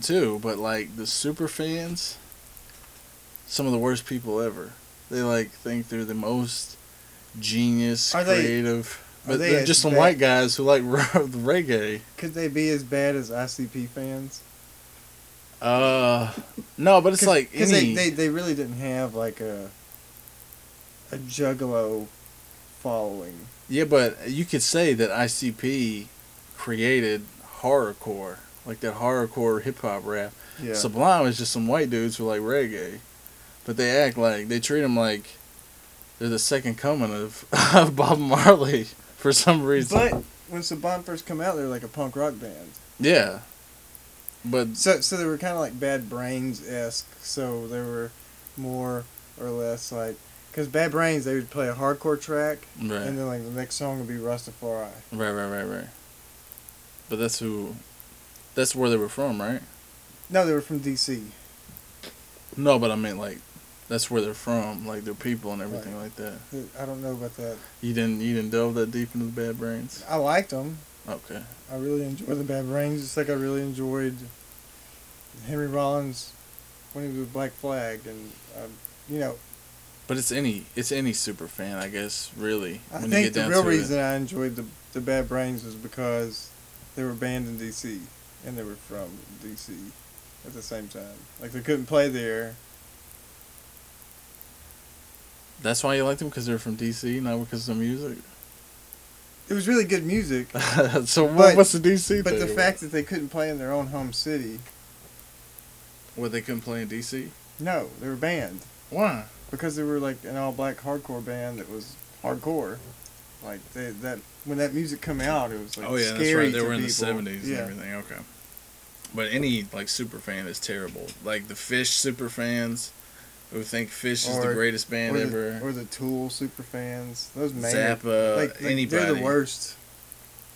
them too, but like the super fans, some of the worst people ever. They like think they're the most genius, Are creative. are but they they're as just some bad- white guys who like reggae. Could they be as bad as ICP fans? Uh, no, but it's like because any. they, they they really didn't have like a a juggalo following. yeah, but you could say that ICP created horrorcore, like that hardcore hip hop rap. Yeah. Sublime is just some white dudes who like reggae, but they act like they treat them like they're the second coming of, of Bob Marley for some reason. but when Sublime first come out, they were like a punk rock band. yeah, but So so they were kind of like Bad Brains esque. So they were more or less like because Bad Brains they would play a hardcore track right, and then like the next song would be Rastafari. right, right, right, right. But that's who, that's where they were from, right? No, they were from DC. No, but I mean like, that's where they're from, like their people and everything Right. like that. I don't know about that. You didn't, you didn't delve that deep into the Bad Brains. I liked them. Okay. I really enjoyed the Bad Brains, just like I really enjoyed Henry Rollins when he was with Black Flag, and um, you know, But it's any, it's any super fan, I guess. Really, I think the real reason it. I enjoyed the the Bad Brains was because they were banned in D.C. and they were from D.C. at the same time. Like they couldn't play there. That's why you liked them because they're from DC, not because of the music. It was really good music, so what, But- what's the DC but the fact that they couldn't play in their own home city, it? what they couldn't play in DC? no, they were banned Why? because they were like an all black hardcore band that was hardcore. Like they, that when that music come out, it was like oh yeah, that's scary right. They were in the seventies Yeah. and everything. Okay. But any like super fan is terrible. Like the Phish super fans, who think Phish is the greatest band or ever. Or the Tool super fans. Those Maynard, Zappa, like, like, anybody. they're the worst.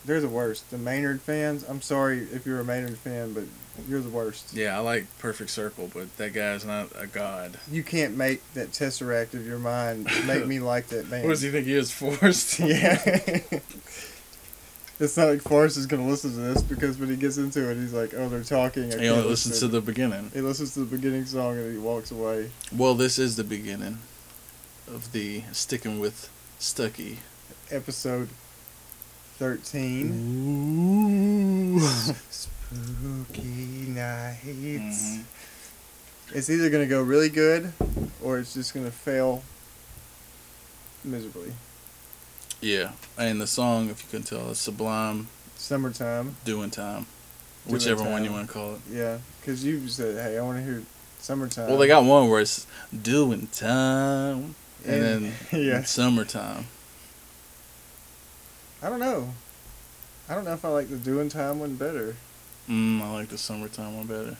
They're the worst. The Maynard fans. I'm sorry if you're a Maynard fan, but you're the worst. Yeah, I like Perfect Circle, but that guy's not a god. You can't make that tesseract of your mind make me like that band. What does he think he is forced? Yeah. it's not like Forrest is gonna listen to this because when he gets into it, he's like, "Oh, they're talking." I he only listens to the beginning. He listens to the beginning song and he walks away. Well, this is the beginning of the sticking with Stucky. Episode thirteen. Ooh. Spooky nights. Mhm. It's either gonna go really good, or it's just gonna fail miserably. Yeah, and the song, if you can tell, is Sublime Summertime, Doing Time. Doing Whichever one you want to call it. yeah, because you said, "Hey, I want to hear summertime." Well, they got one where it's Doing Time, and, And- then yeah. Summertime. I don't know. I don't know if I like the doing time one better. Mm, I like the Summertime one better.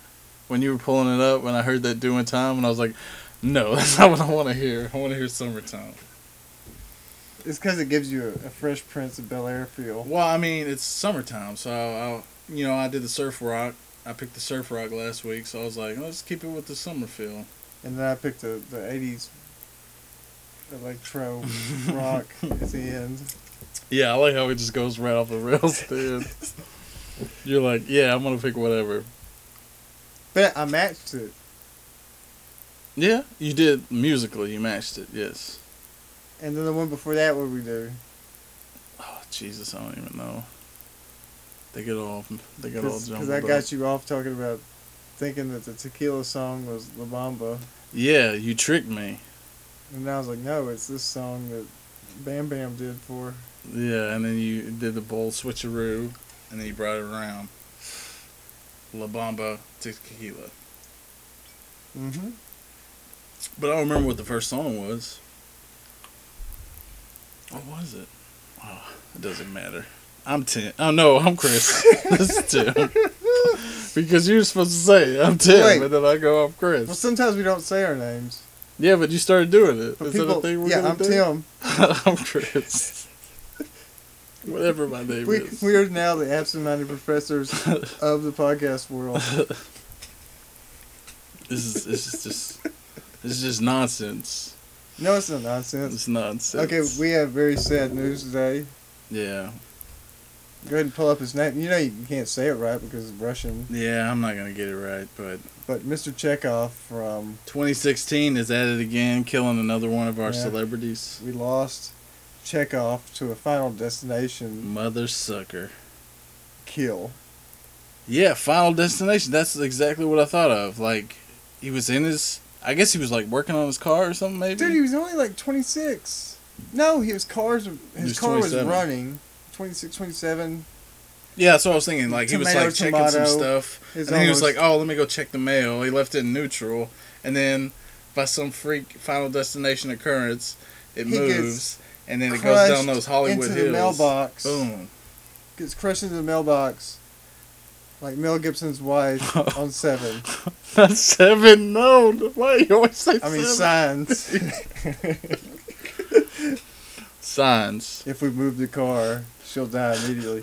When you were pulling it up, when I heard that Doing Time, and I was like, no, that's not what I want to hear. I want to hear Summertime. It's because it gives you a, a Fresh Prince of Bel Air feel. Well, I mean, it's summertime, so I, you know, I did the surf rock. I picked the surf rock last week, so I was like, let's keep it with the summer feel. And then I picked the, the 80s electro rock at the end. Yeah, I like how it just goes right off the rails, dude. You're like, yeah, I'm gonna pick whatever. But I matched it. Yeah, you did musically. You matched it. Yes. And then the one before that, what we do? Oh Jesus, I don't even know. They get all they get all Because jumbled I up. got you off talking about thinking that the tequila song was La Bamba. Yeah, you tricked me. And I was like, no, it's this song that Bam Bam did for. Yeah, and then you did the bold switcheroo, and then you brought it around. La Bamba tequila. Mm-hmm. But I don't remember what the first song was. What was it? Oh, it doesn't matter. I'm Tim. Oh no, I'm Chris. this is Tim. because you were supposed to say I'm Tim, Wait. and then I go I'm Chris. Well, sometimes we don't say our names. Yeah, but you started doing it. But Is people, that a thing we're yeah, gonna I'm do? Tim. I'm Chris. Whatever my name We, is. we are now the absent-minded professors of the podcast world. This is this is just this is just nonsense. No, it's not nonsense. It's nonsense. Okay, we have very sad news today. Yeah, Go ahead and pull up his name. You know you can't say it right because it's Russian. yeah. I'm not gonna get it right, but But Mr. Chekov from 2016 is at it again, killing another one of our Yeah. celebrities. we lost Chekov to a final destination Mother sucker. kill. Yeah, Final Destination. That's exactly what I thought of. Like, he was in his. I guess he was like working on his car or something. Maybe. Dude, he was only like 26. No, his car's his was car was running. 26, 27. yeah, that's what I was thinking. Like he was Tomato, like checking some stuff, and then he was like, "Oh, let me go check the mail." He left it in neutral, and then by some freak Final Destination occurrence, it He moves, and then it goes down those Hollywood into hills. the mailbox. Boom. Gets crushed into the mailbox. Like Mel Gibson's wife on Seven. Not seven. No. Why you always say I mean, seven? signs. Signs. if we move the car, she'll die immediately.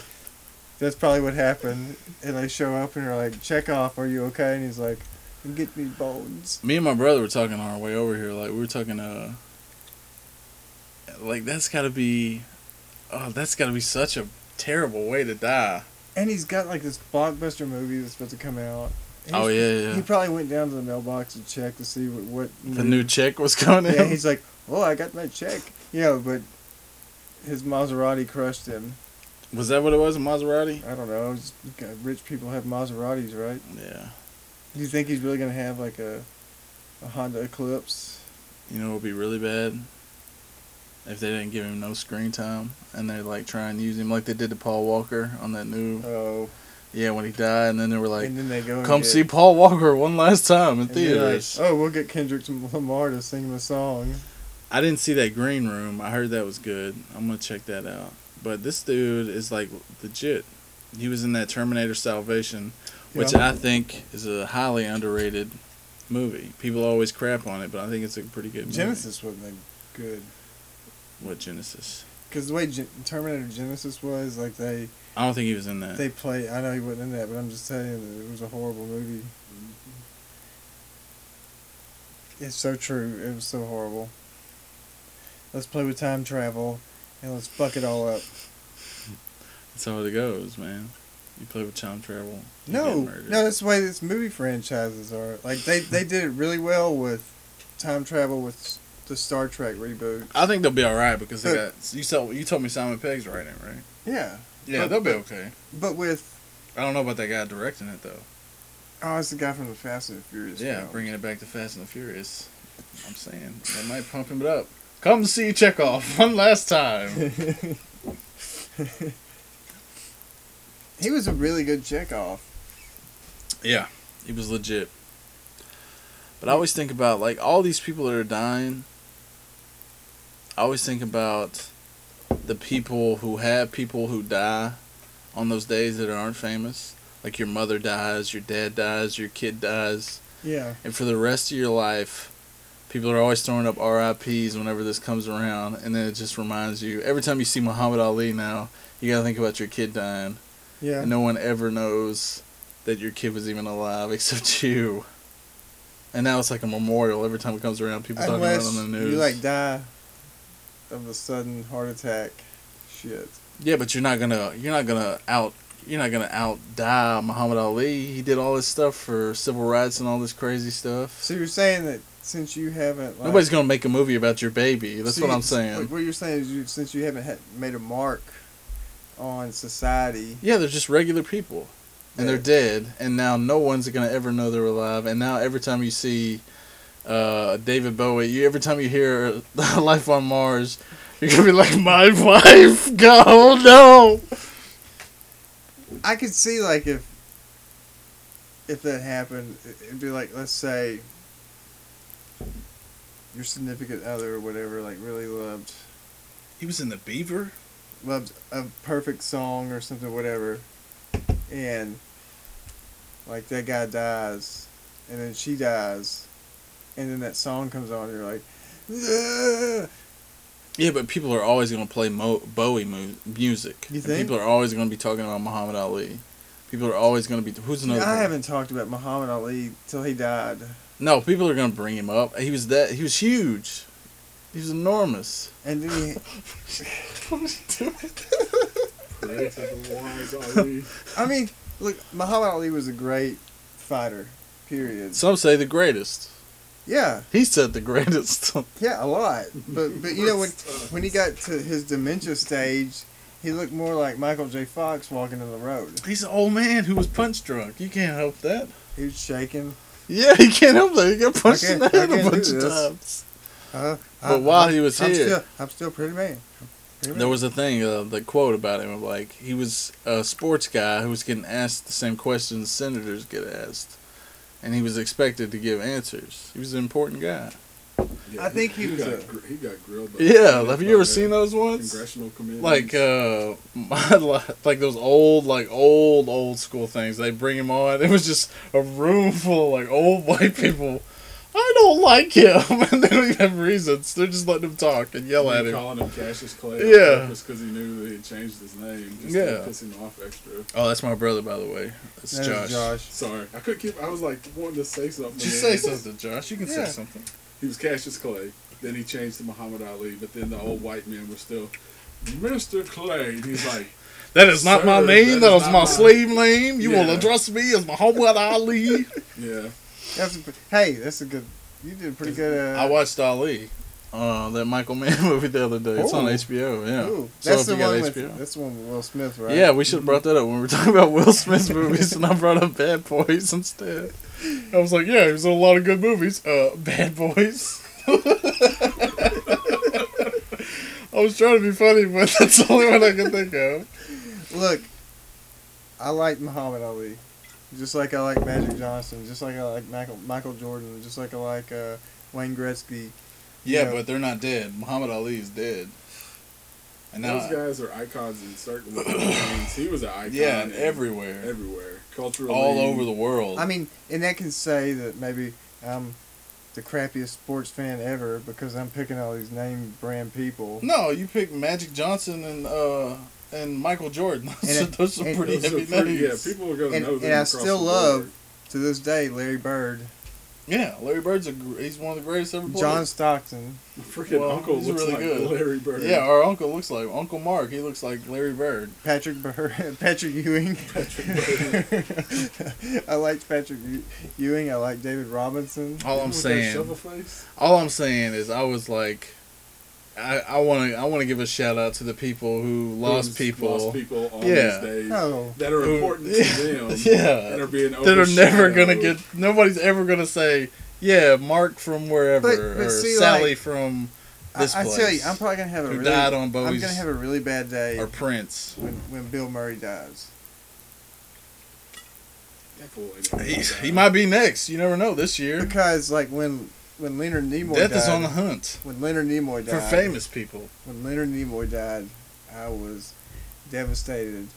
That's probably what happened. And they show up and they're like, check off, are you okay? And he's like, get me bones. Me and my brother were talking on our way over here. Like we were talking. Uh. Like that's got to be. Oh, that's got to be such a terrible way to die. And he's got like this blockbuster movie that's supposed to come out. And Oh yeah, yeah. He probably went down to the mailbox to check to see what, what the new check was coming in. Yeah, in. he's like, oh, I got my check. You know, but his Maserati crushed him. Was that what it was? A Maserati? I don't know. Just, uh, rich people have Maseratis, right? Yeah. Do you think he's really gonna have like a, a Honda Eclipse? You know, it would be really bad if they didn't give him no screen time and they like try and use him like they did to Paul Walker on that new. Oh, Yeah, when he died, and then they were like, and then they go and "Come get- see Paul Walker one last time in they're like, theaters." oh, we'll get Kendrick Lamar to sing the song. I didn't see that Green Room. I heard that was good. I'm gonna check that out. But this dude is like legit. He was in that Terminator Salvation, which Yeah. I think is a highly underrated movie. People always crap on it, but I think it's a pretty good movie. Genisys wasn't good What Genisys? because the way Gen- Terminator Genisys was, like they I don't think he was in that. they play. I know he wasn't in that, but I'm just telling you that it was a horrible movie. Mm-hmm. It's so true. It was so horrible. Let's play with time travel, and let's fuck it all up. That's how it goes, man. You play with time travel. you No, get no, that's the way this movie franchises are. Like they they did it really well with time travel with the Star Trek reboot. I think they'll be all right because they But- got you. Told you told me Simon Pegg's writing, right? Yeah, Yeah, But- they'll be but- okay. but with I don't know about that guy directing it though. oh, it's the guy from the Fast and the Furious. Yeah, bringing it back to Fast and the Furious. I'm saying they might pump him up. Come see Chekov one last time. he was a really good Chekov. yeah, he was legit. But I always think about like all these people that are dying. I always think about the people who have people who die on those days that aren't famous. Like your mother dies, your dad dies, your kid dies. Yeah, And for the rest of your life, People are always throwing up RIPS whenever this comes around, and then it just reminds you. Every time you see Muhammad Ali now, you gotta think about your kid dying, Yeah. and no one ever knows that your kid was even alive except you. And now it's like a memorial every time it comes around. People talking about it on the news. you like die of a sudden heart attack. Shit. Yeah, but you're not gonna you're not gonna out you're not gonna out die Muhammad Ali. He did all this stuff for civil rights and all this crazy stuff. So you're saying that since you haven't like, Nobody's gonna make a movie about your baby. That's so what I'm saying. Like, what you're saying is you since you haven't had, made a mark on society. Yeah, they're just regular people, and they're dead. And now no one's gonna ever know they're alive. And now every time you see uh, David Bowie, you every time you hear "Life on Mars," you're gonna be like, "My wife, go no." I could see like if if that happened, it- it'd be like let's say your significant other or whatever like really loved He was in the Beaver. loved a perfect song or something whatever, and like that guy dies, and then she dies, and then that song comes on, and you're like. "Ugh." Yeah, but people are always going to play Mo- Bowie mu- music. You think? People are always going to be talking about Muhammad Ali. People are always going to be. Who's another? I haven't talked about Muhammad Ali till he died. No, people are going to bring him up. He was that. He was huge. He was enormous. And then he, Pray to the wise Ali. I mean, look, Muhammad Ali was a great fighter. Period. Some say the greatest. Yeah, He said the greatest. yeah, a lot. But but you know when when he got to his dementia stage, he looked more like Michael J. Fox walking in the road. He's an old man who was punch drunk. You can't help that. He was shaking. Yeah, he can't help that. He got punched in the I head a bunch of this. times. Uh, But while he was I'm here- still, I'm still pretty man. Pretty man. There was a thing, uh, the quote about him of like he was a sports guy who was getting asked the same questions senators get asked, and he was expected to give answers. He was an important guy. Yeah, I think he was got, a- he got grilled. By Yeah, have you ever by seen those ones? Congressional committees. Like uh, my, like those old, like old, old school things. They bring him on. It was just a room full of like old white people. I don't like him, and they don't even have reasons. They're just letting him talk and yell at him. calling him Cassius Clay. Yeah. Just because he knew that he had changed his name. Just Yeah. to piss him off extra. Oh, that's my brother, by the way. That's That is Josh. Josh. Sorry, I couldn't keep. I was like wanting to say something. Just say something, Josh. You can Yeah. say something. He was Cassius Clay. Then he changed to Muhammad Ali. But then the old white men were still Mr. Clay. And he's like, That is not my name. that That is was my my- slave name. You will Yeah. address me as Muhammad Ali. yeah. That's a, hey, that's a good. You did pretty good. Uh, I watched Ali, uh, that Michael Mann movie the other day. It's on. HBO. Yeah. Ooh, that's if the one HBO. with that's the one with Will Smith, right? Yeah, we should have brought that up when we were talking about Will Smith's movies, and I brought up Bad Boys instead. I was like, yeah, there's a lot of good movies. Uh, Bad Boys. I was trying to be funny, but that's the only one I can think of. Look, I like Muhammad Ali, just like I like Magic Johnson, just like I like Michael Michael Jordan, just like I like uh, Wayne Gretzky. Yeah, Yeah. but they're not dead. Muhammad Ali is dead. And now, Those guys are icons in certain games. He was an icon. yeah, in- everywhere, Everywhere. Culturally. all over the world. I mean, and that can say that maybe I'm the crappiest sports fan ever because I'm picking all these name brand people. No, you picked Magic Johnson and uh and Michael Jordan. Those, And- are- those are and- pretty Those are heavy pretty- yeah, people are going to And- know and them I still love. To this day, Larry Bird, Yeah, Larry Bird's a gr- he's one of the greatest ever played. John Stockton. Freaking Well, uncle looks really like good. Larry Bird. Yeah, our uncle looks like Uncle Mark. He looks like Larry Bird. Patrick Bur- Patrick Ewing. Patrick. I liked Patrick Ewing. I like David Robinson. All I'm saying, all I'm saying is, I was like, I I want to I want to give a shout out to the people who lost Who's people. Lost people on Yeah. these days Oh, that are Who- important to them. Yeah. That are being that are never gonna get. Nobody's ever gonna say, yeah, Mark from wherever But- but or see, Sally like, from I, this I place. tell you, I'm probably gonna have a who really, died on I'm gonna have a really bad day or Prince. when when Bill Murray dies. That fool He, he might be next. You never know. This year, Because like when when Leonard Nimoy death died, is on the hunt when Leonard Nimoy died, for famous people. when Leonard Nimoy died, I was devastated,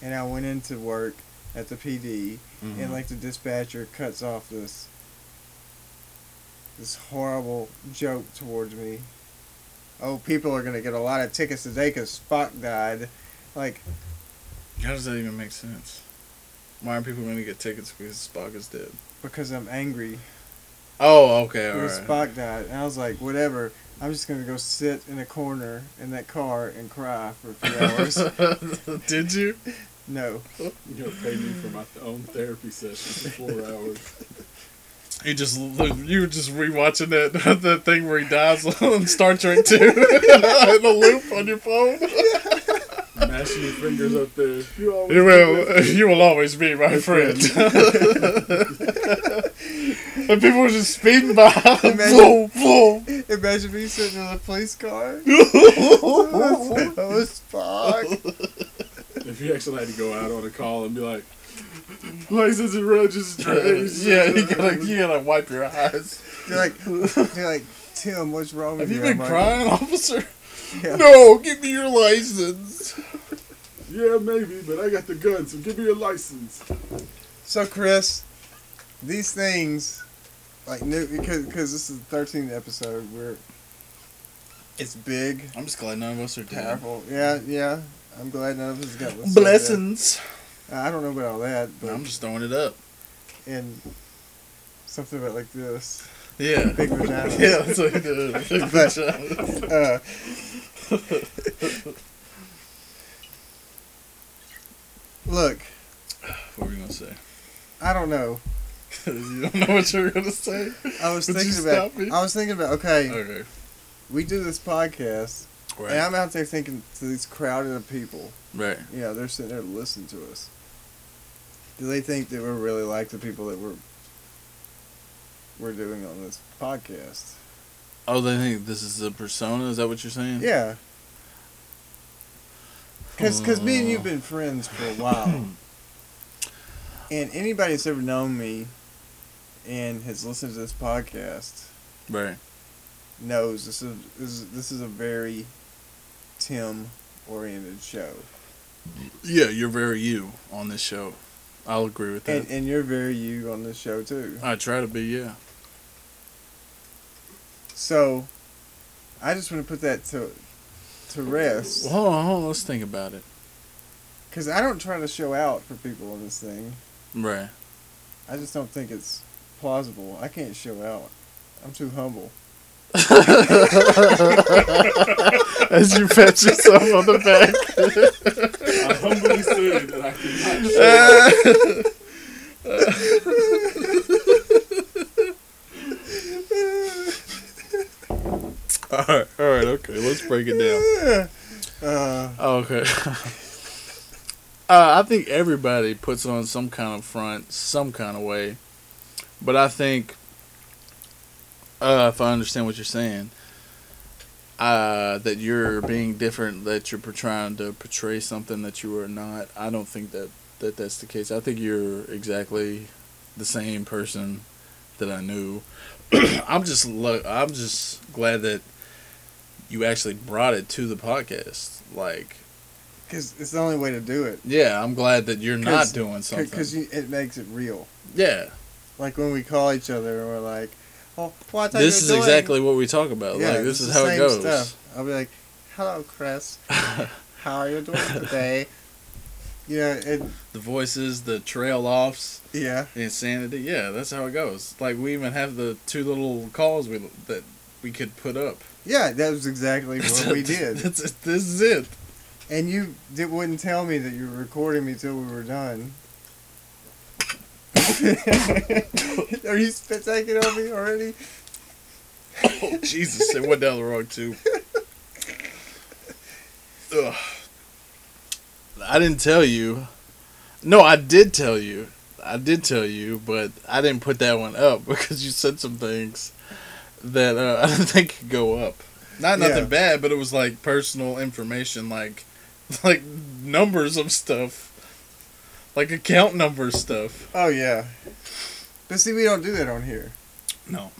and I went into work at the PD, Mm-hmm. and like the dispatcher cuts off this this horrible joke towards me. Oh, people are gonna get a lot of tickets today because Spock died. Like, How does that even make sense? Why aren't people going to get tickets because Spock is dead? because I'm angry Oh, okay, all because right. Spock died, and I was like, whatever. I'm just gonna go sit in a corner in that car and cry for a few hours. Did you? no, You're gonna pay me for my own therapy session for four hours. You just you were just rewatching that that thing where he dies on Star Trek Two in a loop on your phone. Mashing your fingers up there. You always You will you will always be my friend. and people were just speeding by. Imagine- Boom, boom. imagine me sitting in a police car. oh, Spock. If you actually had to go out on a call and be like, license and registration. yeah, you gotta you gotta wipe your eyes. You're like, they're like, Tim, what's wrong with Have you I'm been crying, officer? Yeah. No, give me your license. Yeah, maybe, but I got the gun, so give me your license. So, Chris, these things, like, new because because this is the thirteenth episode where it's big, I'm just glad none of us are dead. powerful. Yeah, yeah. I'm glad none of us got listened to Blessings. that. I don't know about all that, but I'm just throwing it up. and something about like this. Yeah. Big vagina. Yeah, that's what is. Big vagina. Uh, look, What were we gonna say? I don't know. you don't know what you were gonna say? I was Would you thinking about. I was thinking about. Okay, Okay. we do this podcast, Right. and I'm out there thinking to these crowded of people. right. Yeah, they're sitting there listening to us. Do they think that we're really like the people that we're we're doing on this podcast? Oh, they think this is a persona. Is that what you're saying? Yeah. Because because me and you've Oh. been friends for a while. and anybody that's ever known me and has listened to this podcast Right. knows this is this is, this is a very Tim oriented show. Yeah, you're very you on this show. I'll agree with that. And and you're very you on this show too. I try to be. Yeah. So I just want to put that to to rest. Well, hold on, hold on. Let's think about it. Because I don't try to show out for people on this thing. Right. I just don't think it's plausible. I can't show out. I'm too humble. As you pat yourself on the back. I humbly say that I cannot show all right. All right. Okay. Let's break it down. Uh, Oh, okay. uh, I think everybody puts on some kind of front, some kind of way. But I think, uh, if I understand what you're saying, uh, that you're being different, that you're trying to portray something that you are not. I don't think that, that that's the case. I think you're exactly the same person that I knew. I'm just lo- I'm just glad that you actually brought it to the podcast. Like, Because it's the only way to do it. yeah, I'm glad that you're not doing something. Because it makes it real. yeah, Like when we call each other and we're like, oh, what are this you is doing?" exactly what we talk about. Yeah, like, this is how it goes. stuff. I'll be like, hello, Chris. How are you doing today? Yeah, it, the voices, the trail offs, yeah. the insanity. Yeah, that's how it goes. Like, we even have the two little calls we that we could put up. Yeah, that was exactly what we did. That's. This is it. And you did, wouldn't tell me that you were recording me till we were done. Are you spit taking on me already? Oh, Jesus, it went down the wrong tube. Ugh. I didn't tell you. No, I did tell you. I did tell you, but I didn't put that one up because you said some things that uh, I didn't think could go up. Not nothing Yeah. bad, but it was like personal information, like like numbers of stuff, like account number stuff. Oh yeah. But see, we don't do that on here. No.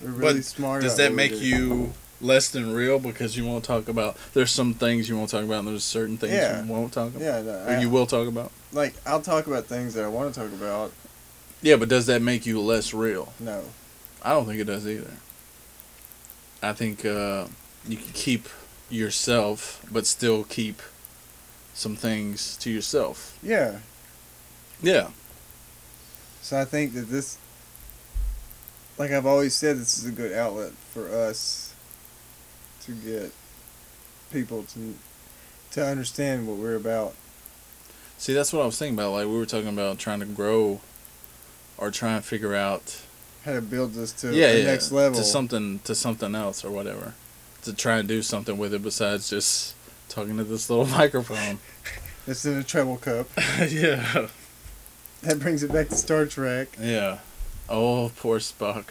We're really But smart. Does that make you less than real because you won't talk about? There's some things you won't talk about, and there's certain things Yeah. you won't talk about, Yeah, no, or I- you will talk about. like I'll talk about things that I want to talk about. Yeah, but does that make you less real? No, I don't think it does either. I think uh, you can keep yourself, but still keep some things to yourself. Yeah. Yeah. So I think that this, like I've always said, this is a good outlet for us to get people to to understand what we're about. See, that's what I was thinking about. Like we were talking about trying to grow, or trying to figure out How to build this to yeah, the yeah, next level. to something to something else or whatever. To try and do something with it besides just talking to this little microphone. It's in a treble cup. yeah. That brings it back to Star Trek. Yeah. Oh, poor Spock.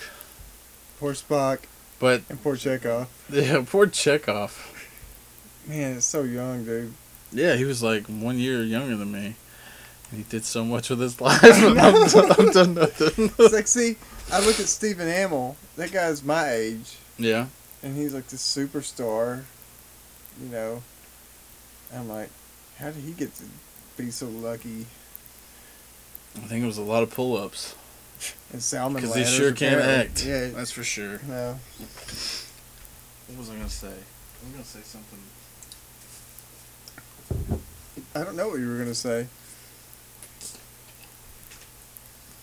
Poor Spock But and poor Chekov. yeah, poor Chekov. Man, it's so young, dude. Yeah, he was like one year younger than me. And he did so much with his life. I'm, done, I'm done nothing. It's like, see, I look at Stephen Amell. That guy's my age, yeah. and he's like this superstar. You know, I'm like, how did he get to be so lucky? I think it was a lot of pull ups. And salmon Because they ladders, sure can't act. Yeah, That's for sure. no. What was I going to say? I'm going to say something. I don't know what you were gonna say.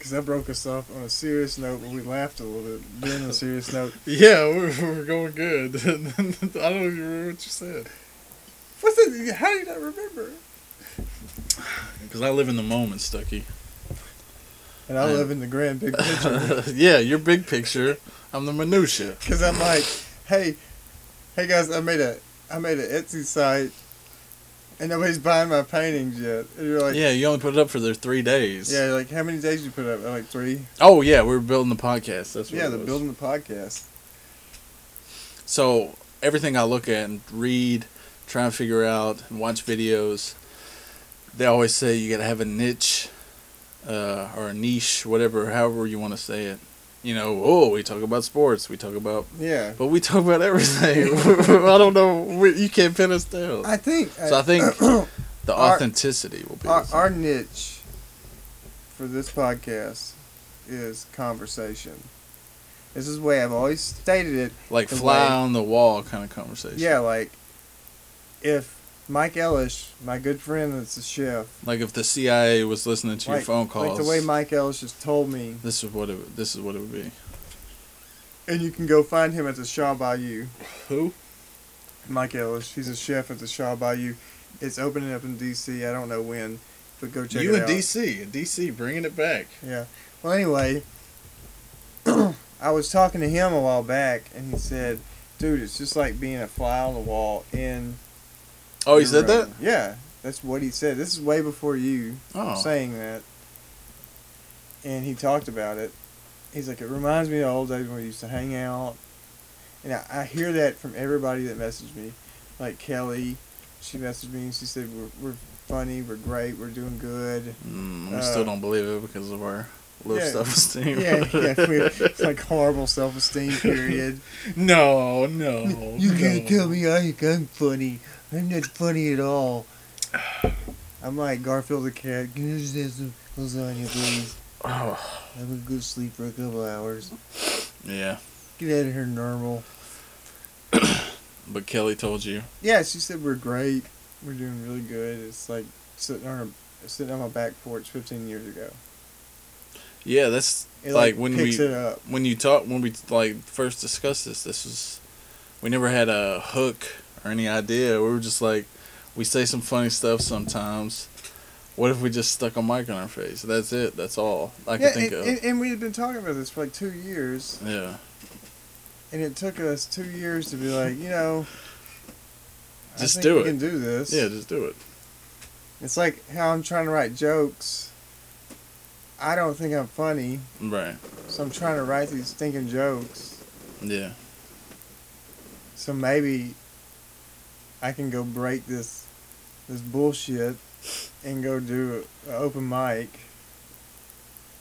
Cause that broke us off on a serious note, but we laughed a little bit. Then a serious note. Yeah, we're, we're going good. I don't even remember what you said. What's it? How do you not remember? Because I live in the moment, Stucky. And I live in the grand big picture. yeah, your big picture. I'm the minutia. Cause I'm like, hey, hey guys, I made a, I made an Etsy site, and nobody's buying my paintings yet. And you're like, Yeah, you only put it up for their three days. yeah, like how many days you put up? Like three. Oh yeah, we were building the podcast. That's what Yeah, it the building the podcast. So everything I look at and read, try and figure out, and watch videos, they always say you gotta have a niche, uh, or a niche, whatever, however you want to say it. You know, oh, we talk about sports, we talk about, Yeah. but we talk about everything. I don't know, we, you can't pin us down. I think. So I think the Our- authenticity will be. our, our niche for this podcast is conversation. This is the way I've always stated it. like fly way- on the wall kind of conversation. Yeah, like if Mike Ellis, my good friend that's a chef, Like if the CIA was listening to your phone calls. like the way Mike Ellis just told me, this is what it. This is what it would be. and you can go find him at the Shaw Bijou. Who? Mike Ellis, he's a chef at the Shaw Bijou. It's opening up in D.C. I don't know when, but go check you it in. DC. In DC, bringing it back. Yeah. Well, anyway, I was talking to him a while back, and he said, "Dude, it's just like being a fly on the wall in." Oh, he said that. Yeah, that's what he said. This is way before you Oh, saying that, and he talked about it. He's like, it reminds me of the old days when we used to hang out, and I, I hear that from everybody that messaged me, like Kelly. She messaged me and she said, "We're, we're funny, we're great, we're doing good." mm, we Uh, still don't believe it because of our low yeah. self-esteem. Yeah, yeah, we, it's like horrible self-esteem period. no, no. You can't tell me I, I'm funny. I'm not funny at all. I'm like Garfield the cat. Can you just have some lasagna, please? Oh, I'm gonna go sleep for a couple hours. yeah, Get out of here, Nermal. but Kelly told you. Yeah, she said we're great. We're doing really good. It's like sitting on a, sitting on my back porch 15 years ago. Yeah, that's It like, like, when we when you talk when we like first discussed this. This was we never had a hook or any idea. We were just like we say some funny stuff sometimes. What if we just stuck a mic on our face? That's it. That's all I can think and, of. and, and we had been talking about this for like two years, yeah. and it took us two years to be like, you know, Just do we it. can do this. Yeah, just do it. It's like how I'm trying to write jokes. I don't think I'm funny, Right. so I'm trying to write these stinking jokes. Yeah. So maybe I can go break this this bullshit and go do an open mic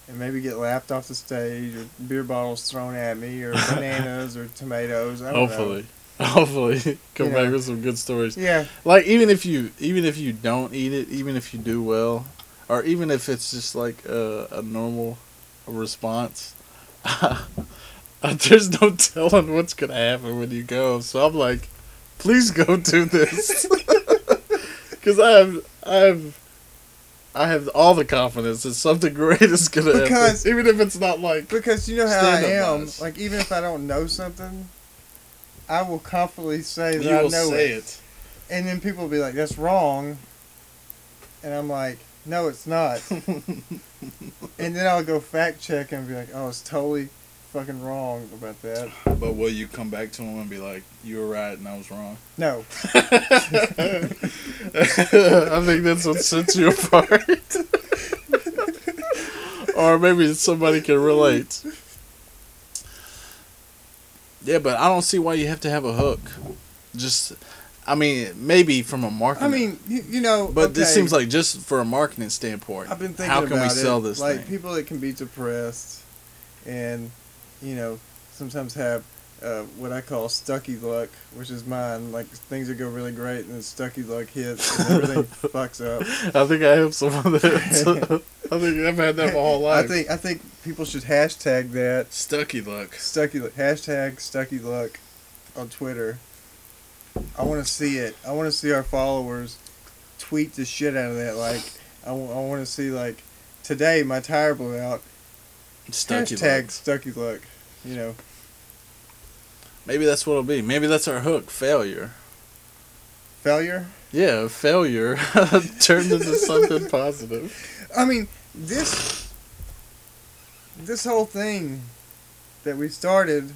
and maybe get laughed off the stage or beer bottles thrown at me or bananas or tomatoes. I don't Hopefully. Hopefully, come You back know. with some good stories. Yeah. Like even if you even if you don't eat it, even if you do well, or even if it's just like a, a normal response, there's no telling what's gonna happen when you go. So I'm like, please go do this, because I have I have I have all the confidence that something great is gonna Because- happen, even if it's not like Because you know how I am. wise. Like even if I don't know something, I will confidently say that you I know it. it. and then people will be like, "That's wrong," and I'm like, "No, it's not." and then I'll go fact check and be like, "Oh, it's totally fucking wrong about that." But will you come back to him and be like, you were right and I was wrong? No, I think that's what sets you apart. or maybe somebody can relate. Yeah, but I don't see why you have to have a hook. Just, I mean, maybe from a marketing. I mean, you, you know, but this seems like just for a marketing standpoint. I've been thinking how can about we sell it, this like thing? people that can be depressed, and you know, sometimes have uh, what I call stucky luck, which is mine. Like things that go really great, and then stucky luck hits, and everything fucks up. I think I have some of that. I think I've had that my whole life. I think I think people should hashtag that Stucky luck. stucky luck hashtag stucky luck on Twitter. I want to see it. I want to see our followers tweet the shit out of that. Like I want to see like today my tire blew out. Stucky hashtag luck. stucky luck. You know. Maybe that's what it'll be. Maybe that's our hook. Failure. Failure. Yeah, failure turned into something positive. I mean, this this whole thing that we started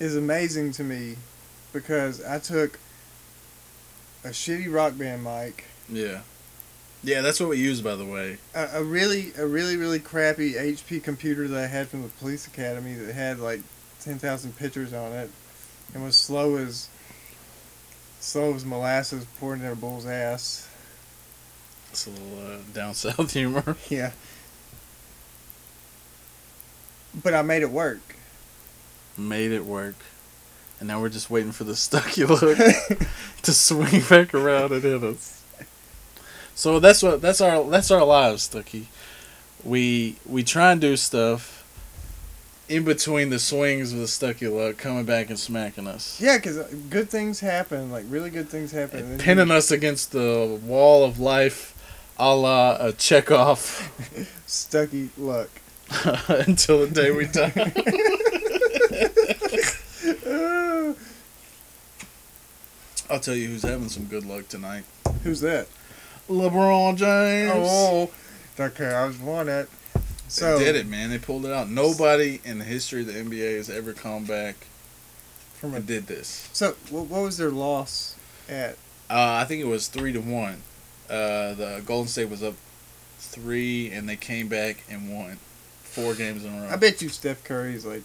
is amazing to me because I took a shitty rock band mic, Yeah. Yeah, that's what we use, by the way. a, a really a really really crappy HP computer that I had from the police academy that had like ten thousand pictures on it and was slow as slow as molasses pouring in a bull's ass. It's a little uh, down south humor. Yeah. But I made it work. Made it work. And now we're just waiting for the stucky look to swing back around and hit us. So that's what that's our that's our lives, Stucky. We we try and do stuff in between the swings of the Stucky luck, coming back and smacking us. Yeah, because uh, good things happen. Like really good things happen. And pinning us against the wall of life, a la a Chekov, Stucky luck. until the day we die. I'll tell you who's having some good luck tonight. Who's that? LeBron James. Oh, okay. I was one at. So they did it, man. They pulled it out. Nobody in the history of the NBA has ever come back from a. and did this. So what, what was their loss at? Uh, I think it was three to one. Uh, the Golden State was up three, and they came back and won four games in a row. I bet you Steph Curry's like,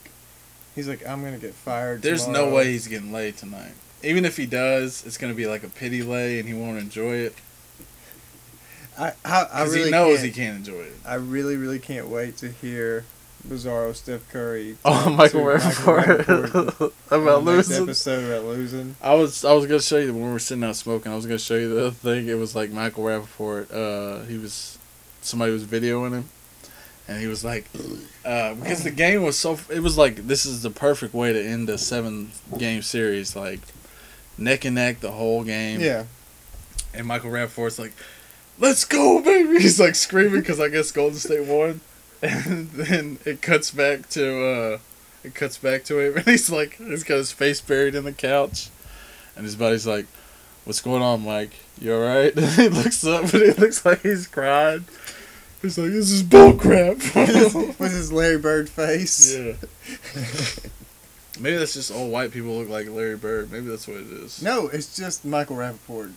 he's like, I'm gonna get fired. There's no way he's getting laid tonight. Even if he does, it's gonna be like a pity lay, and he won't enjoy it I I, I really he knows he can't enjoy it. I really really can't wait to hear Bizarro Steph Curry. Oh, talk Michael to Rapaport Rapaport about on next losing. episode about losing. I was I was gonna show you when we were sitting out smoking. I was gonna show you the thing. It was like Michael Rapaport. Uh, he was somebody was videoing him, and he was like, uh, because the game was so. It was like this is the perfect way to end a seven game series, like neck and neck the whole game. Yeah. And Michael Rapaport's like, "Let's go, baby!" He's like screaming because I guess Golden State won, and then it cuts back to uh, it cuts back to him, and he's like, he's got his face buried in the couch, and his buddy's like, "What's going on, Mike? You all right?" And he looks up, and he looks like he's crying. He's like, "This is bull crap." With his Larry Bird face. yeah. Maybe that's just all white people look like Larry Bird. Maybe that's what it is. No, it's just Michael Rapaport.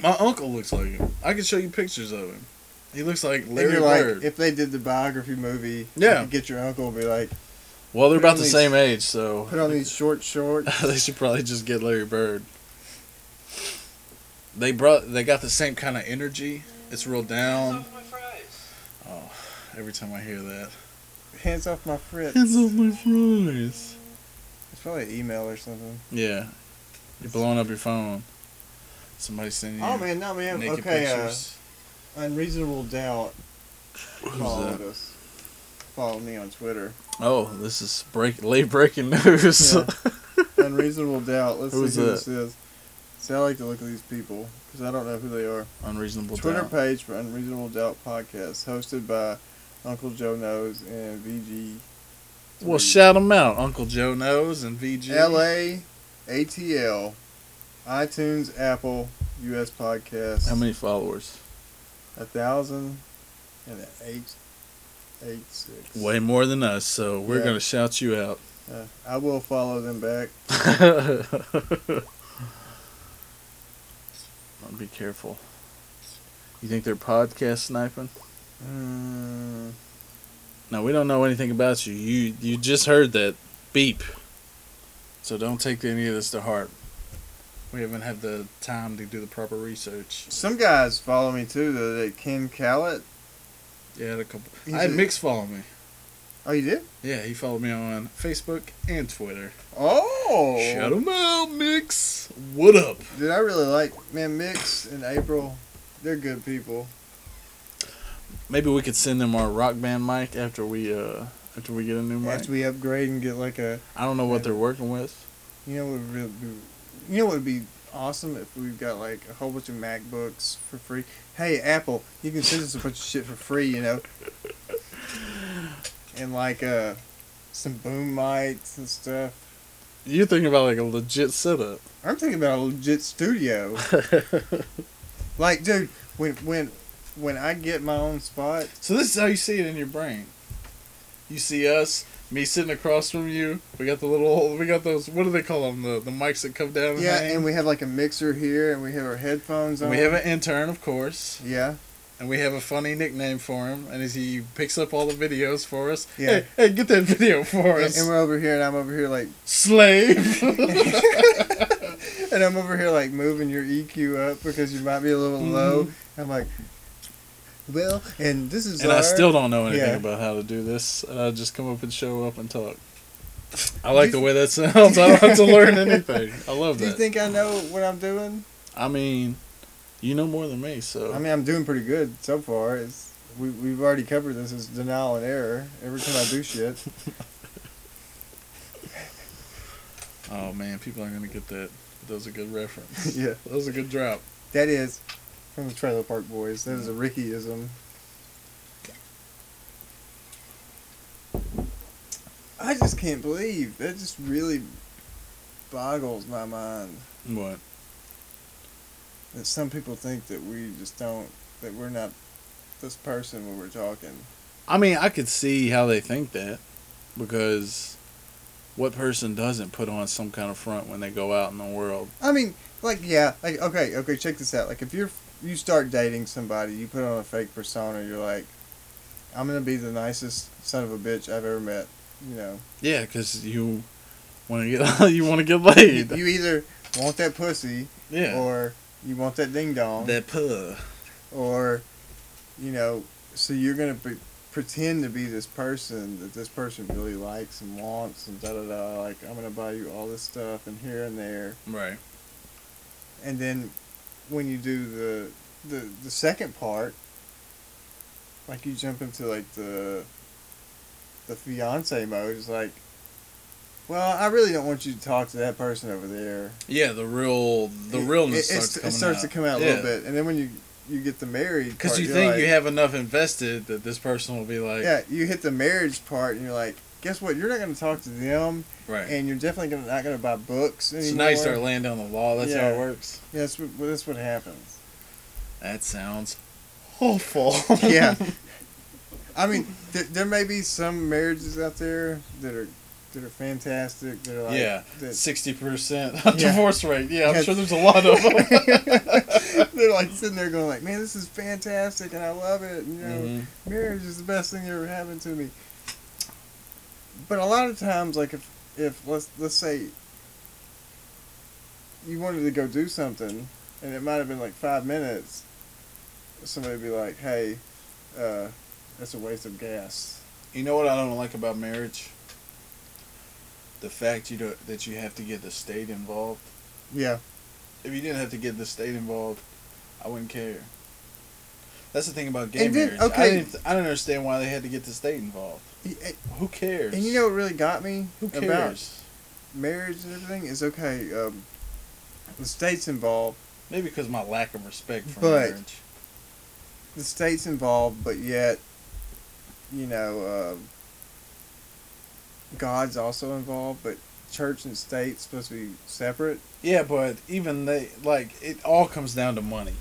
My uncle looks like him. I can show you pictures of him. He looks like Larry like, Bird. if they did the biography movie, Yeah. you could get your uncle and be like, well, they're about the these- same age, so put on these short shorts. they should probably just get Larry Bird. They brought. They got the same kind of energy. It's real down. Hands off my fries. Oh, every time I hear that. Hands off my fritz. Hands off my fries. It's probably an email or something. Yeah, you're blowing up your phone. Somebody sending you Oh man, no man. Okay, uh, unreasonable doubt followed us. follow me on Twitter. Oh, this is break late breaking news. Yeah. Unreasonable doubt. Let's see who that? this is. See, I like to look at these people because I don't know who they are. Unreasonable Twitter doubt. page for Unreasonable Doubt podcast, hosted by Uncle Joe Knows and VG. Well, shout them out. Uncle Joe knows and VG. LA, ATL, iTunes, Apple, US podcast. How many followers? A thousand and eight, eight six. Way more than us, so we're Yeah. gonna shout you out. Uh, I will follow them back. Be careful. You think they're podcast sniping? Mm, No, we don't know anything about you. You you just heard that beep. So don't take any of this to heart. We haven't had the time to do the proper research. some guys follow me too. Though that Ken Callett. Yeah, I had a couple. He's I had a- Mix follow me. Oh, you did? Yeah, he followed me on Facebook and Twitter. Oh. Shout him out, Mix. What up? Dude, I really like man Mix and April. They're good people. Maybe we could send them our rock band mic after we uh after we get a new mic. After we upgrade and get like a, I don't know what they're working with. you know what would be, you know what would be awesome if we've got like a whole bunch of MacBooks for free. Hey Apple, you can send us a bunch of shit for free, you know. And like uh, some boom mics and stuff. You're thinking about like a legit setup. I'm thinking about a legit studio. Like, dude, when when when I get my own spot, So this is how you see it in your brain. You see us, me sitting across from you. We got the little, we got those. What do they call them? The the mics that come down. And yeah, hang? and we have like a mixer here, and we have our headphones on. And we have an intern, of course, yeah. and we have a funny nickname for him. And as he picks up all the videos for us, Yeah. hey, hey, get that video for And, us, and we're over here, and I'm over here like, slave. and I'm over here like moving your EQ up because you might be a little Mm-hmm. low. I'm like, well, and this is and I still don't know anything Yeah. about how to do this. I just come up and show up and talk. I like the way that sounds. I don't have to learn anything. I love that. Do you think I know what I'm doing? I mean, you know more than me, so. I mean, I'm doing pretty good so far. It's we we've already covered this as denial and error every time I do shit. Oh man, people aren't gonna get that. That was a good reference. yeah, That was a good drop. that is from the Trailer Park Boys. That is a Rickyism. I just can't believe that. Just really boggles my mind What? that some people think that we just don't that we're not this person when we're talking. I mean, I could see how they think that because what person doesn't put on some kind of front when they go out in the world? I mean, like, yeah, like, okay, okay, check this out. Like, if you're you start dating somebody, you put on a fake persona. You're like, I'm gonna be the nicest son of a bitch I've ever met. You know, Yeah, because you want to get you want to get laid. you either want that pussy yeah. or you want that ding dong, that puh. or you know, so you're gonna be, pretend to be this person that this person really likes and wants and da da da. Like, I'm gonna buy you all this stuff and here and there. Right. and then when you do the the the second part like you jump into like the the fiance mode it's like well i really don't want you to talk to that person over there Yeah, the real the It- realness it, starts it, starts out. to come out a little bit and then when you you get the married Because you think like- you have enough invested that this person will be like, yeah you hit the marriage part and you're like guess what you're not going to talk to them right. and you're definitely gonna, not going to buy books anymore. so now you start laying down the law. That's how it works. yeah that's what, that's what happens That sounds awful. yeah. I mean, there, there may be some marriages out there that are that are fantastic. That are like, yeah, sixty percent Yeah. divorce rate. Yeah, I'm Yeah. sure there's a lot of them. they're like sitting there going like, "Man, this is fantastic, and I love it." And, you know, Mhm. marriage is the best thing that ever happened to me. But a lot of times, like if if let's let's say you wanted to go do something, and it might have been like five minutes, somebody would be like, "Hey, uh, that's a waste of gas." You know what I don't like about marriage? The fact you do, that you have to get the state involved. Yeah. If you didn't have to get the state involved, I wouldn't care. That's the thing about gay And then- marriage. I okay. didn't. I don't understand why they had to get the state involved. Who cares? And you know what really got me who about marriage and everything is okay. Um, the state's involved. Maybe because my lack of respect for But- marriage. The state's involved, but yet, you know, um, God's also involved. But church and state supposed to be separate. Yeah, but even they like it all comes down to money.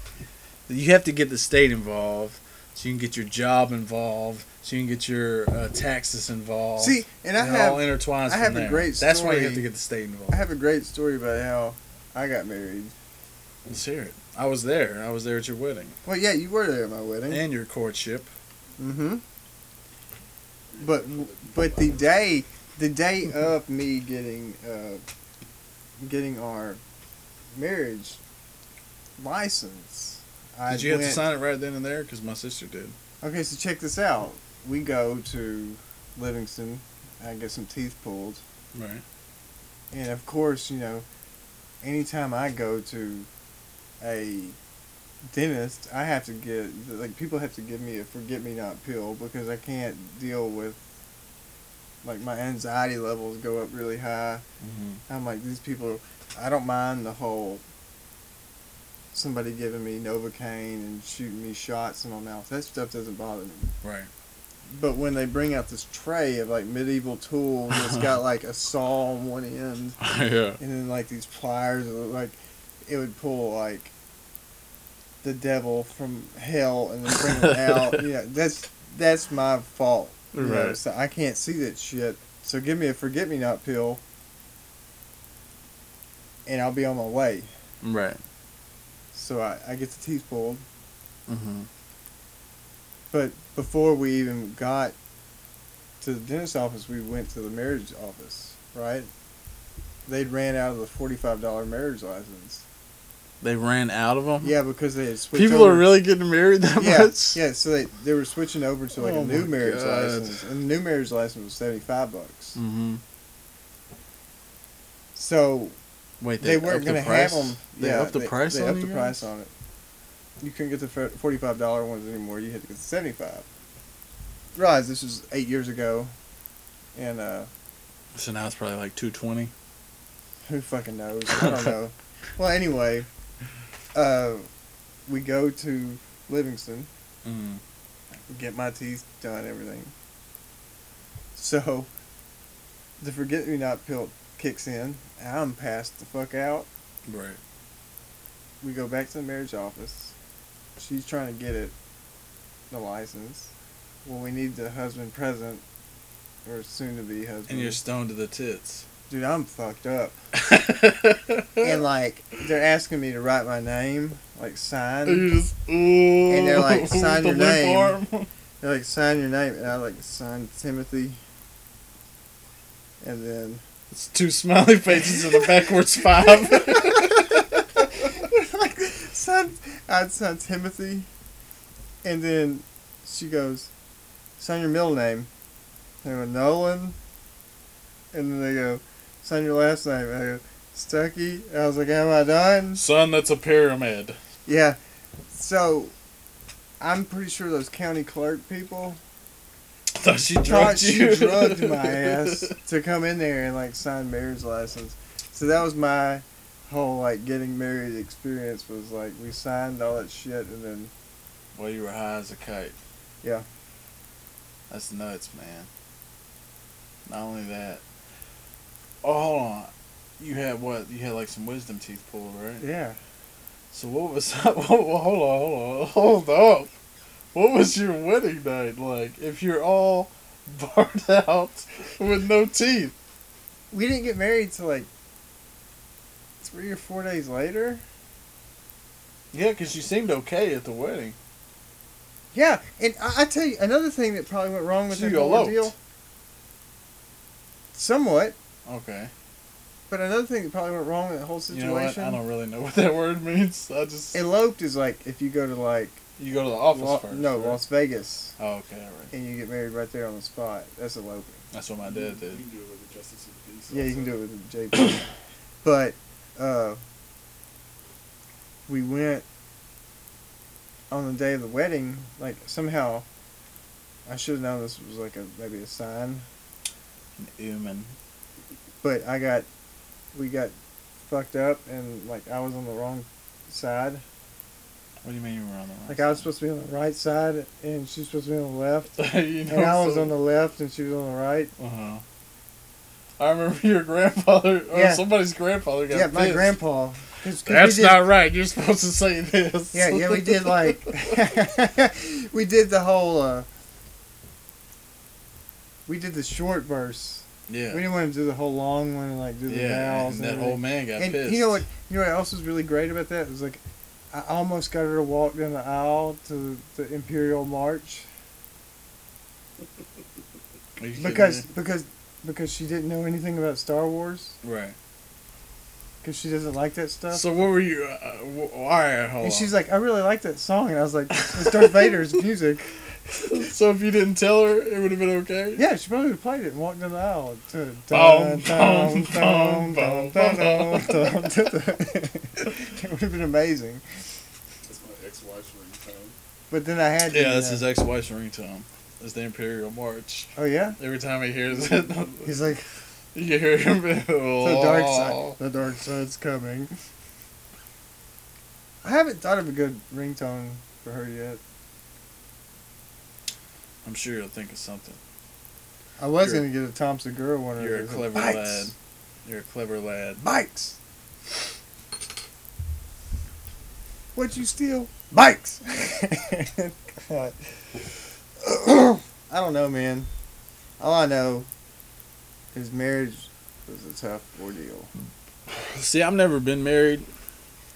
You have to get the state involved, so you can get your job involved, so you can get your uh, taxes involved. See, and I it all have intertwines. I from have a there. great Story. That's why you have to get the state involved. I have a great story about how I got married. Let's hear it. I was there. I was there at your wedding Well, yeah, you were there at my wedding. and your courtship. Mm-hmm. But but the day the day of me getting uh, getting our marriage license, I Did you have to sign it right then and there? Because my sister did. Okay, so check this out. We go to Livingston. I get some teeth pulled, Right. and of course, you know, anytime I go to a dentist, I have to get like people have to give me a forget me not pill because I can't deal with like my anxiety levels go up really high. Mm-hmm. I'm like these people. I don't mind the whole somebody giving me novocaine and shooting me shots in my mouth. That stuff doesn't bother me. Right. But when they bring out this tray of like medieval tools, it's got like a saw on one end, yeah. and then like these pliers, like it would pull like the devil from hell and then bring it out. Yeah, that's that's my fault. you know, Right. So I can't see that shit. So give me a forget me not pill, and I'll be on my way. Right. So I, I get the teeth pulled. Mm-hmm. But before we even got to the dentist office, we went to the marriage office, right? They'd ran out of the forty-five dollar marriage license. They ran out of them. Yeah, because they had switched. People over. are really getting married that yeah, much. yeah. So they they were switching over to like Oh a new marriage God. license, and the new marriage license was seventy-five bucks. Mm-hmm. So Wait, they, upped weren't the going to have them. They yeah, upped the they, price They on upped the price on it. You couldn't get the forty-five dollar ones anymore. You had to get the seventy-five. Realize this was eight years ago, and uh, So now it's probably like two twenty. who fucking knows? I don't know. Well, anyway, uh, we go to Livingston, Mm. get my teeth done, everything. So, the forget me not pill kicks in. I'm passed the fuck out. Right. We go back to the marriage office. She's trying to get it, the license. Well, we need the husband present, or soon to be husband. And you're stoned to the tits. Dude, I'm fucked up. and like, they're asking me to write my name, like sign. You just, And they're like, sign your name. They're like, sign your name, and I like sign Timothy. And then It's two smiley faces and a backwards five. sign, I'd sign Timothy. And then she goes, sign your middle name. And I go, Nolan. And then they go, sign your last name. And I go, Stucky. And I was like, am I done? Son, that's a pyramid. Yeah. So, I'm pretty sure those county clerk people Thought she thought drugged she you. drugged my ass to come in there and like sign marriage license. So that was my whole like getting married experience was like we signed all that shit and then Well, you were high as a kite. Yeah. That's nuts, man. Not only that. Oh, hold on. You had what? You had like some wisdom teeth pulled, right? yeah. So what was? That? hold on, hold on, hold up. What was your wedding night like? If you're all barred out with no teeth. We didn't get married till like three or four days later. Yeah, because you seemed okay at the wedding. Yeah, and I, I tell you another thing that probably went wrong with So that whole eloped. ordeal. Somewhat, Okay. but another thing that probably went wrong with that whole situation. You know what? situation. I don't really know what that word means. I just Eloped is like if you go to like you go to the office La- first. no right? Las Vegas Oh, okay, all right. and you get married right there on the spot. That's eloping. That's what my dad did. You can do it with the justice of the peace. Yeah, you can do it with the JP. but uh, we went on the day of the wedding, like somehow, I should have known this was like a maybe a sign, An omen. but I got, we got fucked up and like I was on the wrong side. What do you mean you were on the wrong Like I was supposed to be on the right side and she's supposed to be on the left, you know, and I was so- on the left and she was on the right. Uh-huh. I remember your grandfather, or Yeah. somebody's grandfather got yeah, my pissed. grandpa. 'cause- 'cause That's did- not right. You're supposed to say this. Yeah, yeah, we did like we did the whole. uh We did the short verse. yeah. We didn't want to do the whole long one and like do the yeah, vowels. and that everything. whole man got and pissed. you know what? You know what else was really great about that? It was like I almost got her to walk down the aisle to the Imperial March Are you kidding because me? Because because she didn't know anything about Star Wars right. because she doesn't like that stuff. So what were you? Uh, w- all right, hold and on. she's like, I really like that song, and I was like, it's Darth Vader's music. so if you didn't tell her, it would have been okay. Yeah, she probably would have played it and walked down the aisle. To Boom, dun, boom, dun, boom, dun, boom, dun, dun, dun, dun. It would have been amazing. That's my ex-wife's ringtone. But then I had to. Yeah, that's uh, his ex-wife's ringtone. It's the Imperial March. Oh yeah. Every time he hears it, He's like, you hear him. the dark side. The dark side's coming. I haven't thought of a good ringtone for her yet. I'm sure you'll think of something. I was You're- gonna get a Tom Segura one. You're a clever Bikes! lad. You're a clever lad. Bikes. What'd you steal? Bikes. I don't know, man. All I know is marriage was a tough ordeal. See, I've never been married.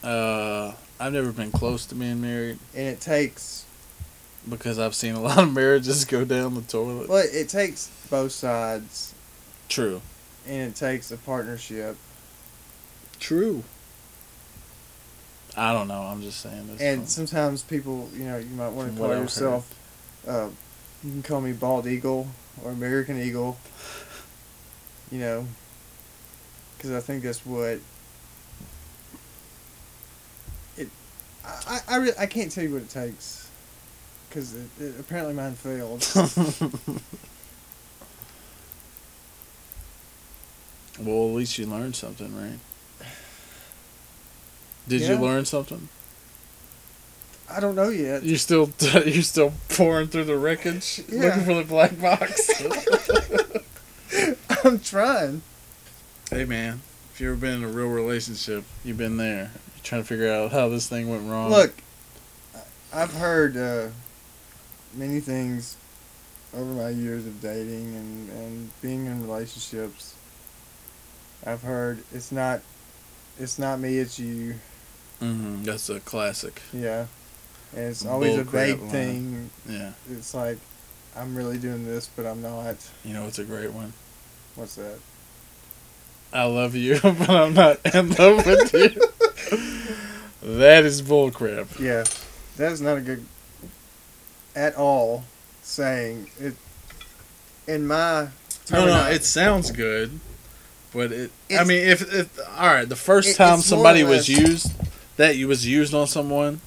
Uh, I've never been close to being married And it takes because I've seen a lot of marriages go down the toilet. well, it takes both sides True. and it takes a partnership. True. I don't know. I'm just saying this. And sometimes people, you know, you might want to call yourself uh, you can call me bald eagle or American eagle. You know, because I think that's what it. I I, I, I can't tell you what it takes because it, it, apparently mine failed. well, at least you learned something, right? Did you learn something? I don't know yet. You still you still pouring through the wreckage, Yeah. looking for the black box. I'm trying. hey man, if you ever been in a real relationship, you've been there. You're trying to figure out how this thing went wrong. Look, I've heard uh, many things over my years of dating and, and being in relationships. I've heard it's not it's not me, it's you. hmm that's a classic. Yeah. And it's always a Bull crap vague line. thing. Yeah, It's like I'm really doing this but I'm not. you know it's a great one. What's that? I love you, but I'm not in love with you. that is bullcrap. Yeah. That is not a good at all saying it in my No, no, it sounds good, but it. I mean, if, if all right, the first It- time somebody was used, that you was used on someone,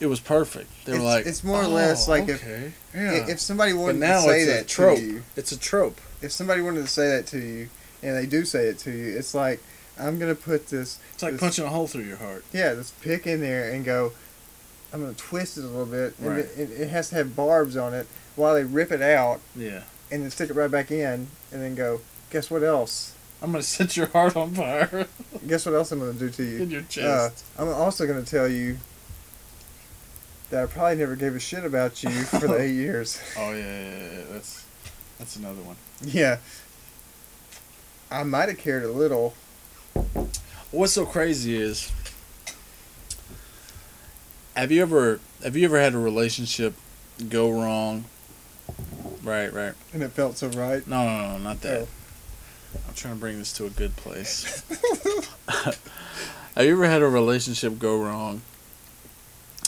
it was perfect. They were It's- like, it's more or less "Oh, like if- okay, I- yeah. if somebody wanted now to say that trope. to you, It's a trope. if somebody wanted to say that to you, and they do say it to you, it's like I'm gonna put this, It's like This- punching a hole through your heart. yeah, this pick in there and go. I'm gonna twist it a little bit, and Right. it, it, has to have barbs on it while they rip it out, Yeah, and then stick it right back in, and then go. Guess what else? I'm gonna set your heart on fire Guess what else I'm gonna do to you? in your Uh, chest. I'm also gonna tell you that I probably never gave a shit about you for the eight years. oh yeah, yeah, yeah, that's that's another one. Yeah. I might have cared a little. What's so crazy is, have you ever have you ever had a relationship go wrong? Right, right. And it felt so right. No, no, no, not that. Oh. I'm trying to bring this to a good place. Have you ever had a relationship go wrong,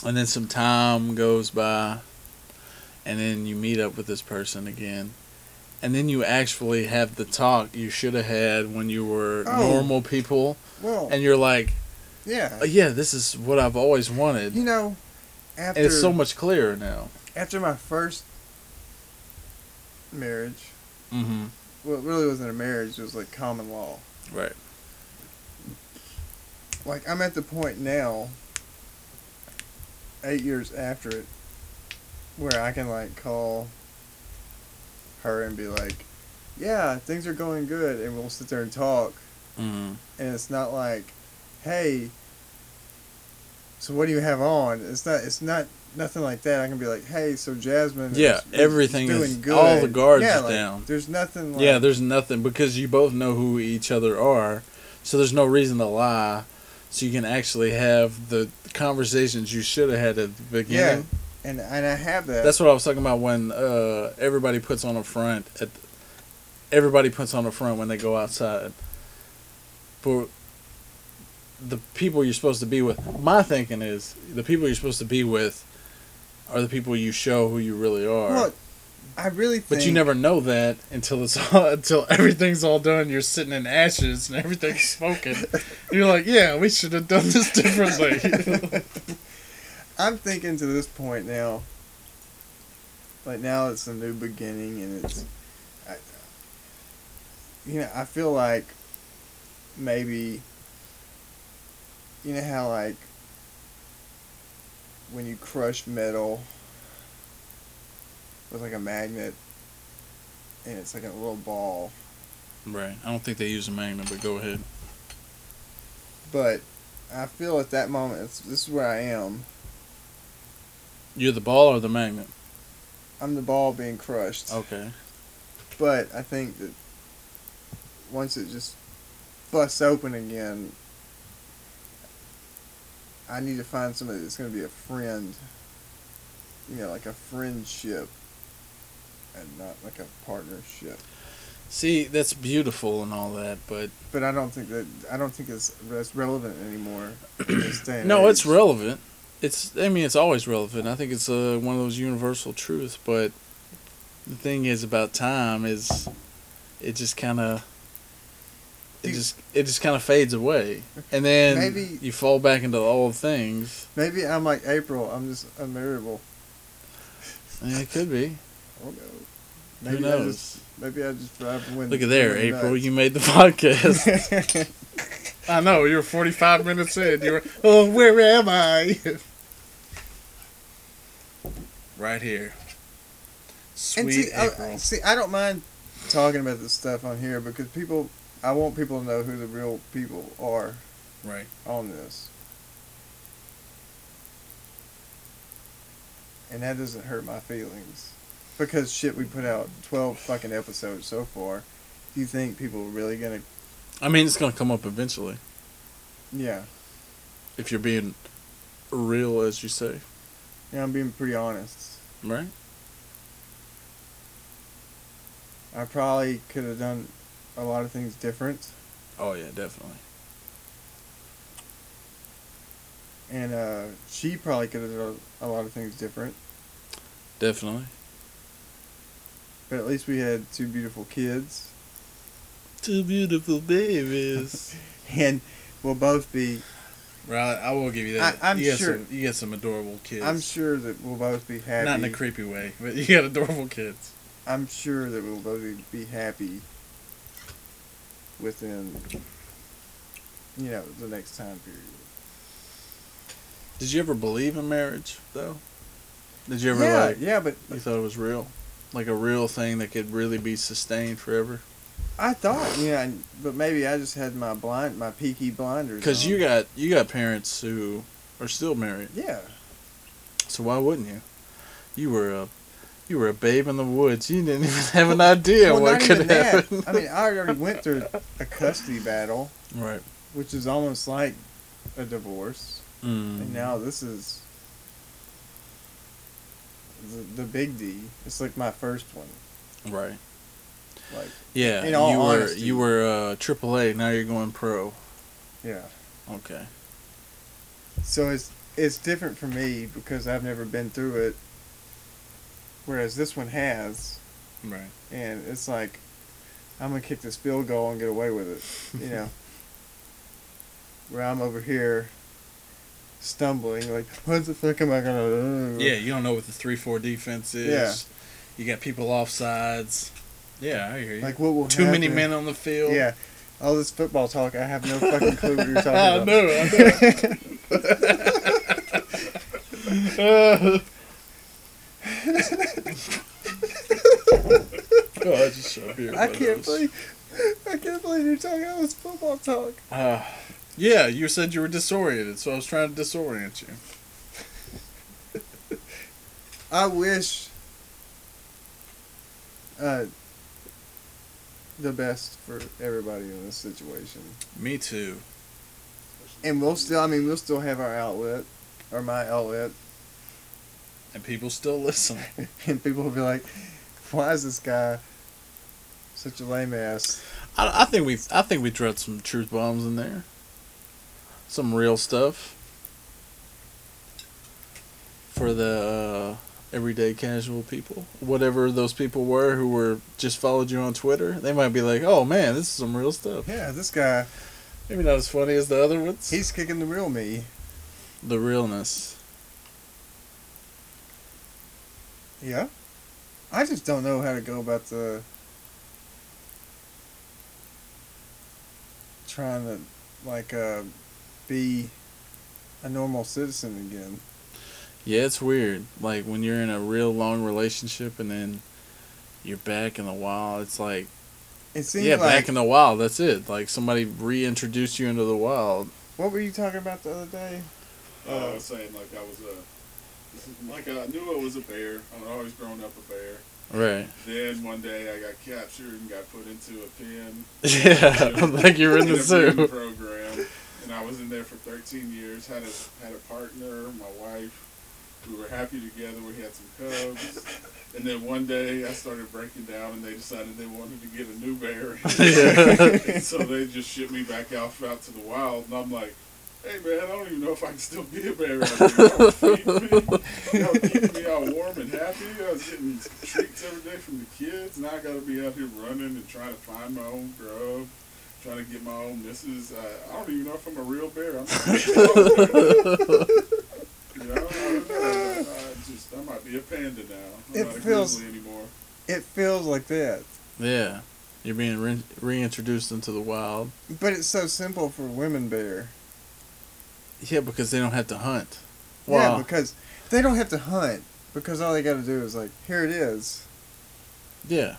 and then some time goes by, and then you meet up with this person again, and then you actually have the talk you should have had when you were Oh. normal people, Well, and you're like, yeah. "Oh, "Yeah, this is what I've always wanted." You know, after it's so much clearer now. after my first marriage, Mm-hmm. well, it really wasn't a marriage; it was like common law. Right. Like I'm at the point now, eight years after it, where I can like call her and be like, "Yeah, things are going good," and we'll sit there and talk. Mm-hmm. and it's not like, hey, so what do you have on? It's not. It's not nothing like that. I can be like, hey, so Jasmine. Yeah, is, everything is is- good. all the guards yeah, like, down. There's nothing. Like, Yeah, there's nothing because you both know who each other are, so there's no reason to lie. So you can actually have the conversations you should have had at the beginning. Yeah, and and I have that. That's what I was talking about when uh, everybody puts on a front. At everybody puts on a front when they go outside. But the people you're supposed to be with, my thinking is the people you're supposed to be with are the people you show who you really are. Well, I really think. But you never know that until it's all, until everything's all done. You're sitting in ashes and everything's smoking. you're like, yeah, we should have done this differently. I'm thinking to this point now. Like now, it's a new beginning, and it's. I, you know, I feel like maybe. You know how like. When you crush metal. With like a magnet. And it's like a little ball. right. I don't think they use a magnet, but go ahead. But I feel at that moment, it's, this is where I am. You're the ball or the magnet. I'm the ball being crushed. Okay. But I think that once it just busts open again, I need to find somebody that's going to be a friend. You know, like a friendship, and not like a partnership. See, that's beautiful and all that, but But I don't think that I don't think it's that's relevant anymore. in this day and no, it's relevant. It's I mean, it's always relevant. I think it's uh, one of those universal truths. But the thing is about time is, it just kind of. It You- just it just kind of fades away, and then Maybe- you fall back into the old things. Maybe I'm like April. I'm just unmarriable. Yeah, it could be. I don't know. Who Maybe I knows? just maybe I just drive when. Look at there, April. nuts. You made the podcast. I know you're 45 minutes in. You're oh, where am I? right here. And Sweet see, I, April. see, I don't mind talking about this stuff on here because people, I want people to know who the real people are right. on this. And that doesn't hurt my feelings. Because shit, we put out 12 fucking episodes so far. Do you think people are really gonna. I mean, it's gonna come up eventually Yeah. if you're being real, as you say. Yeah, I'm being pretty honest. Right. I probably could have done a lot of things different. Oh yeah, definitely. And uh, she probably could have done a lot of things different. Definitely. But at least we had two beautiful kids. Two beautiful babies. And we'll both be right. I will give you that. I- I'm you got sure- Some, you got some adorable kids. I'm sure that we'll both be happy. Not in a creepy way, but you got adorable kids. I'm sure that we'll both be happy within, you know, the next time period. Did you ever believe in marriage though? Did you ever yeah, like yeah, but you thought it was real, like a real thing that could really be sustained forever? I thought, yeah, but maybe I just had my blind, my peaky blinders. Because you got you got parents who are still married, yeah, so why wouldn't you? You were a you were a babe in the woods. You didn't even have an idea well, what could even that. happen. I mean, I already went through a custody battle, right. which is almost like a divorce, Mm. and now this is the, the big D. It's like my first one. Right. Like, Yeah. You were honesty. you were uh, AAA. Now you're going pro. yeah. Okay. So it's it's different for me because I've never been through it. Whereas this one has, Right. and it's like, I'm gonna kick this field goal and get away with it, you know. Where I'm over here, stumbling. Like, what the fuck am I gonna do? Yeah, you don't know what the three four defense is. Yeah. You got people off sides. Yeah, I hear you. Like, what will Too many men on the field. Yeah. All this football talk, I have no fucking clue what you're talking I about. know, I know. oh, I just shoved beer in I can't believe, I can't believe you're talking all this football talk. Uh, yeah, you said you were disoriented, so I was trying to disorient you. I wish uh, the best for everybody in this situation. Me too. And we'll still, I mean, we'll still have our outlet, or my outlet, And people still listen. and people will be like, why is this guy such a lame ass? I, I think we I think we dropped some truth bombs in there. Some real stuff. For the uh, everyday casual people. Whatever those people were who were just followed you on Twitter. They might be like, Oh man, this is some real stuff. Yeah, this guy, Maybe not as funny as the other ones. he's kicking the real me. the realness. Yeah. I just don't know how to go about the trying to like uh be a normal citizen again. Yeah, it's weird. Like when you're in a real long relationship and then you're back in the wild, it's like It seems Yeah, like back in the wild, that's it. Like somebody reintroduced you into the wild. what were you talking about the other day? Uh, I was saying like I was a, like I knew I was a bear. I'd always grown up a bear. Right. Then one day I got captured and got put into a pen. Yeah, like you're in the zoo. program, and I was in there for 13 years. had a had a partner, my wife. We were happy together. We had some cubs, and then one day I started breaking down, and they decided they wanted to get a new bear. And so they just shipped me back out out to the wild, and I'm like. Hey man, I don't even know if I can still be a bear out here. Y'all feed me. Y'all keep me all warm and happy. I was getting treats every day from the kids. Now I gotta be out here running and trying to find my own grub, trying to get my own misses. Uh, I don't even know if I'm a real bear. I'm you know, I don't. I just I might be a panda now. I'm It not feels- grizzly anymore. It feels like that. Yeah. You're being re- reintroduced into the wild. But it's so simple for women bear. Yeah, because they don't have to hunt. Yeah, because they don't have to hunt because all they got to do is like, here it is. Yeah.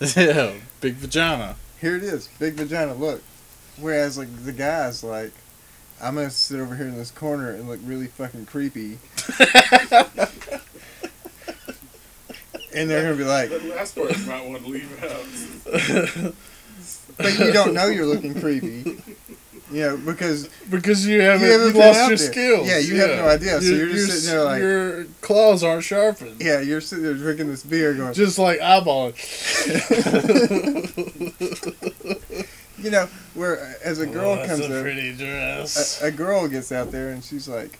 Yeah. Big vagina. Here it is. Big vagina, look. Whereas like the guys like I'm gonna sit over here in this corner and look really fucking creepy. and they're gonna be like, That last part you might want to leave out. but you don't know you're looking creepy. Know, because because you haven't, You haven't lost your there. skills. Yeah, you have no idea, so you're just sitting there like- Your claws aren't sharpened. yeah, you're sitting there drinking this beer going, Just like eyeballing. you know, where uh, as a girl Oh, comes a in, pretty dress. a, a girl gets out there and she's like,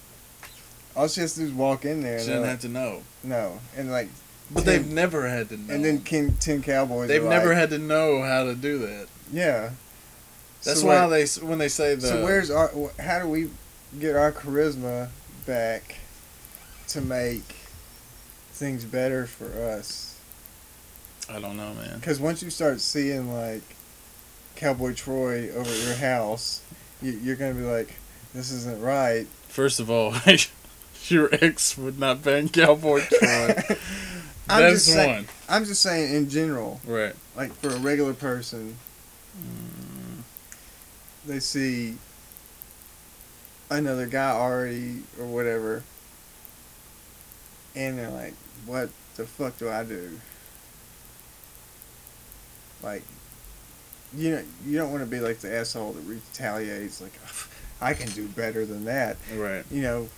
all she has to do is walk in there She like, have to know. no, and like, But Ten- they've never had to know. and then King Ten Cowboys. they've never like, had to know how to do that. Yeah. That's So why they when they say the So where's our? How do we get our charisma back to make things better for us? I don't know, man. Because once you start seeing like Cowboy Troy over at your house, you, you're gonna be like, "This isn't right." First of all, your ex would not bang Cowboy Troy. I'm That's just saying. one. I'm just saying in general, Right. like for a regular person, mm. They see another guy already or whatever, and they're like, "What the fuck do I do?" Like, you know, you don't want to be like the asshole that retaliates, like, "I can do better than that," Right. you know.